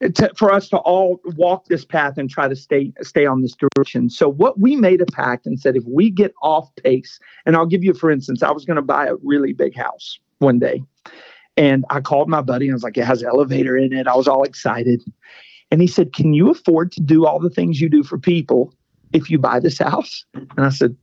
to, for us to all walk this path and try to stay stay on this direction. So what we made a pact and said if we get off pace, and I'll give you for instance, I was going to buy a really big house one day. And I called my buddy and I was like, it has an elevator in it. I was all excited. And he said, Can you afford to do all the things you do for people if you buy this house? And I said,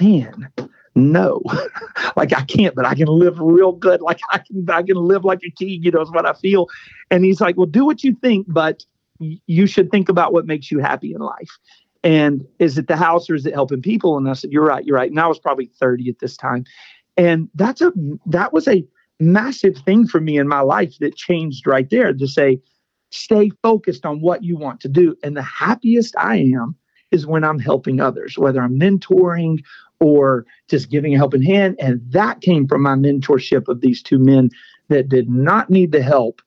Man, no. like I can't, but I can live real good. Like I can I can live like a king, you know, is what I feel. And he's like, Well, do what you think, but you should think about what makes you happy in life. And is it the house or is it helping people? And I said, You're right, you're right. And I was probably 30 at this time. And that's a that was a massive thing for me in my life that changed right there to say, stay focused on what you want to do. And the happiest I am is when I'm helping others, whether I'm mentoring or just giving a helping hand. And that came from my mentorship of these two men that did not need the help.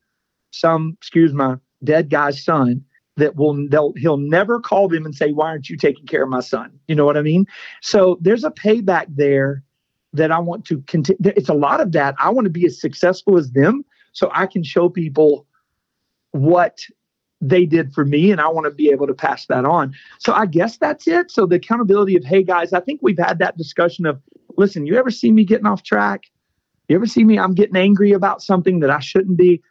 Some, excuse my dead guy's son, that will they'll he'll never call them and say, Why aren't you taking care of my son? You know what I mean? So there's a payback there that I want to continue. It's a lot of that. I want to be as successful as them so I can show people what they did for me and I want to be able to pass that on. So I guess that's it. So the accountability of, hey guys, I think we've had that discussion of listen, you ever see me getting off track? You ever see me? I'm getting angry about something that I shouldn't be.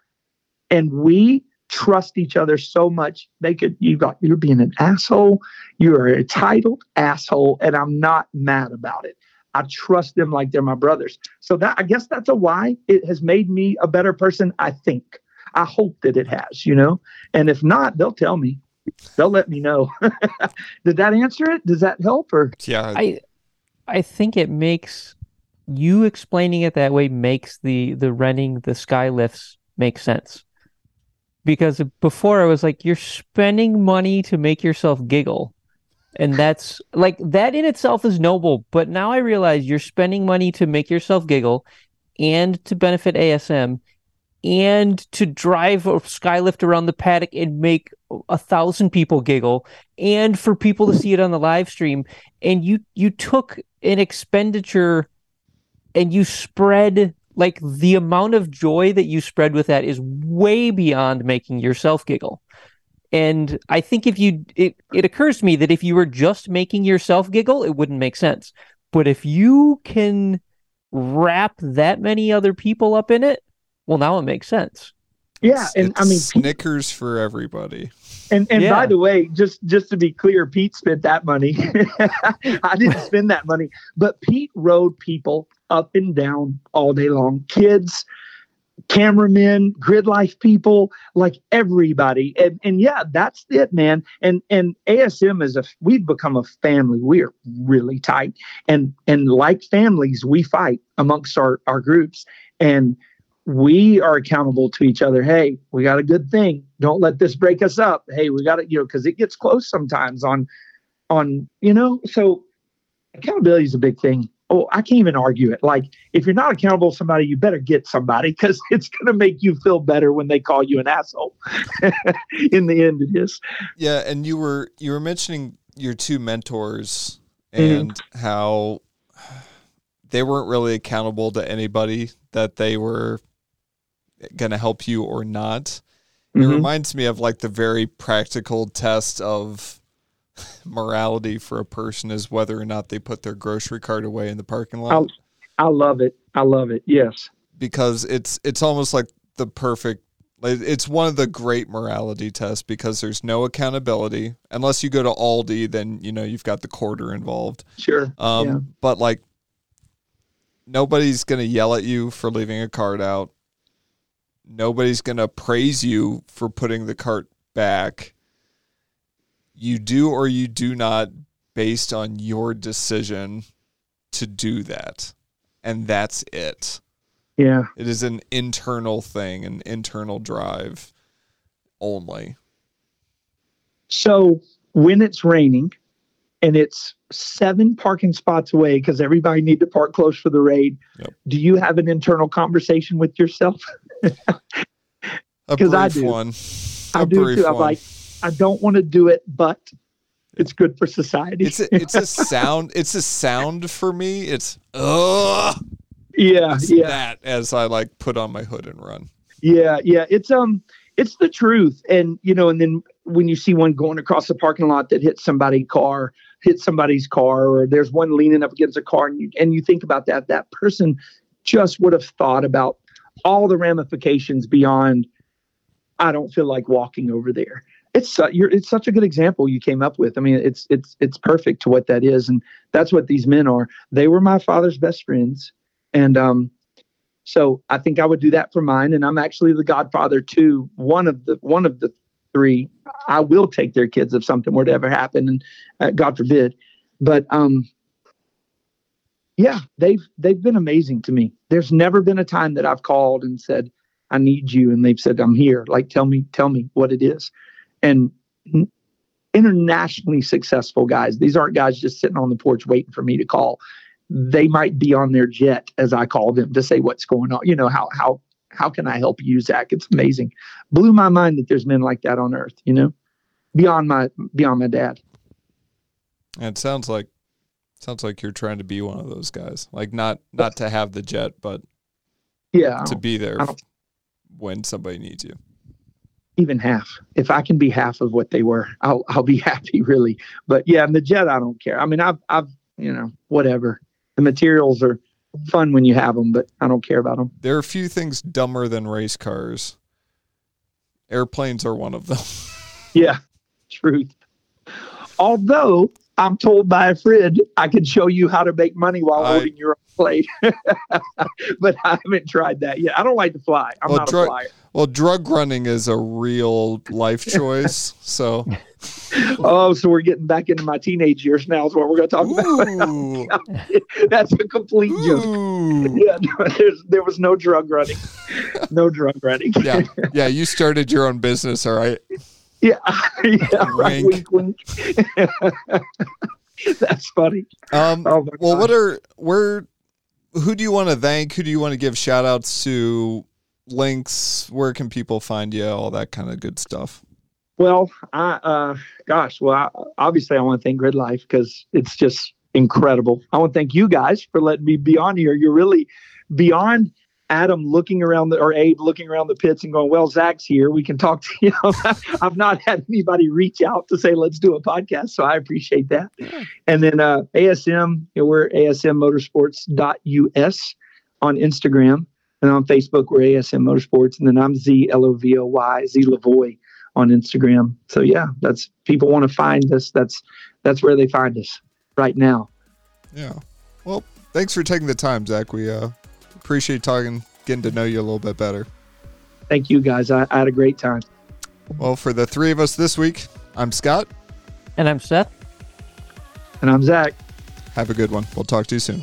And we trust each other so much. They could, you got, you're being an asshole. You're a titled asshole. And I'm not mad about it. I trust them like they're my brothers. So that, I guess that's a why it has made me a better person. I think. I hope that it has, you know, and if not, they'll tell me. They'll let me know. Did that answer it? Does that help or? Yeah. I I think it makes you explaining it that way makes the the renting the sky lifts make sense. Because before I was like, you're spending money to make yourself giggle. And that's like that in itself is noble. But now I realize you're spending money to make yourself giggle and to benefit ASM and to drive a skylift around the paddock and make a thousand people giggle and for people to see it on the live stream. And you you took an expenditure and you spread like the amount of joy that you spread with that is way beyond making yourself giggle. And i think if you it, it occurs to me that if you were just making yourself giggle it wouldn't make sense. But if you can wrap that many other people up in it well, now it makes sense. Yeah, It's- and it's I mean, Snickers for everybody. and and Yeah. by the way, just just to be clear, Pete spent that money. I didn't spend that money, but Pete rode people up and down all day long. Kids, cameramen, grid life people, like everybody. And and yeah, that's it, man. And and ASM is a we've become a family. We are really tight. And and like families, we fight amongst our, our groups. And we are accountable to each other. Hey, we got a good thing. Don't let this break us up. Hey, we got it, you know, because it gets close sometimes on, on, you know, so accountability is a big thing. Oh, I can't even argue it. Like, if you're not accountable to somebody, you better get somebody because it's going to make you feel better when they call you an asshole. In the end, it is. Yeah, and you were you were mentioning your two mentors Mhm. and how they weren't really accountable to anybody that they were going to help you or not. It Mhm. reminds me of like the very practical test of morality for a person is whether or not they put their grocery cart away in the parking lot I'll- I love it. I love it. Yes. because it's it's almost like the perfect it's one of the great morality tests because there's no accountability unless you go to Aldi then you know you've got the quarter involved Sure. um Yeah. but like nobody's going to yell at you for leaving a card out nobody's going to praise you for putting the cart back you do or you do not based on your decision to do that and that's it Yeah. it is an internal thing, an internal drive only. So when it's raining and it's seven parking spots away because everybody need to park close for the raid, Yep. do you have an internal conversation with yourself? A 'Cause I do. one. I A do too. I'm like, I don't want to do it, but it's good for society. it's a, it's a sound. It's a sound for me. It's ugh. yeah, It's yeah. that as I like put on my hood and run. Yeah, yeah. It's um it's the truth. And you know, and then when you see one going across the parking lot that hits somebody's car, hits somebody's car, or there's one leaning up against a car, and you and you think about that, that person just would have thought about all the ramifications beyond I don't feel like walking over there. It's you're, it's such a good example you came up with. I mean, it's it's it's perfect to what that is, and that's what these men are. They were my father's best friends, and um, so I think I would do that for mine. And I'm actually the godfather to one of the one of the three. I will take their kids if something were to ever happen, and uh, God forbid. But um, yeah, they've they've been amazing to me. There's never been a time that I've called and said, "I need you," and they've said, "I'm here." Like, tell me, tell me what it is. And internationally successful guys. These aren't guys just sitting on the porch waiting for me to call they might be on their jet as I call them to say what's going on. You know, how how how can I help you, Zach? It's amazing. Blew my mind that there's men like that on earth, you know? Beyond my beyond my dad. And it sounds like sounds like you're trying to be one of those guys. Like not not to have the jet, but Yeah. to be there when somebody needs you. even half. If I can be half of what they were, I'll I'll be happy really. But yeah, and the jet I don't care. I mean I've I've you know, whatever. The materials are fun when you have them, but I don't care about them. There are a few things dumber than race cars. Airplanes are one of them. Yeah, truth. Although I'm told by a friend I can show you how to make money while I- owning your own plane, but I haven't tried that yet. I don't like to fly. I'm Well, not dr- a flyer. Well, drug running is a real life choice. So, Oh, so we're getting back into my teenage years now. Is what we're going to talk about. That's a complete joke. Yeah, no, there was no drug running. No drug running. Yeah, yeah. You started your own business, all right. Yeah, yeah, right. Wink. Wink. That's funny. Um, Oh well, God. what are where? Who do you want to thank? Who do you want to give shout outs to? Links? Where can people find you? All that kind of good stuff. Well, I, uh, gosh, well, I, obviously, I want to thank Grid Life because it's just incredible. I want to thank you guys for letting me be on here. You're really beyond Adam looking around the or Abe looking around the pits and going, "Well, Zach's here. We can talk to you." I've not had anybody reach out to say, "Let's do a podcast," so I appreciate that. Yeah. And then uh, ASM, you know, we're asmmotorsports.us on Instagram. And on Facebook, we're ASM Motorsports. And then I'm Z L O V O Y, Z Lavoy on Instagram. So yeah, that's people want to find us. That's that's where they find us right now. Yeah. Well, thanks for taking the time, Zach. We uh, appreciate talking, getting to know you a little bit better. Thank you guys. I, I had a great time. Well, for the three of us this week, I'm Scott. And I'm Seth. And I'm Zach. Have a good one. We'll talk to you soon.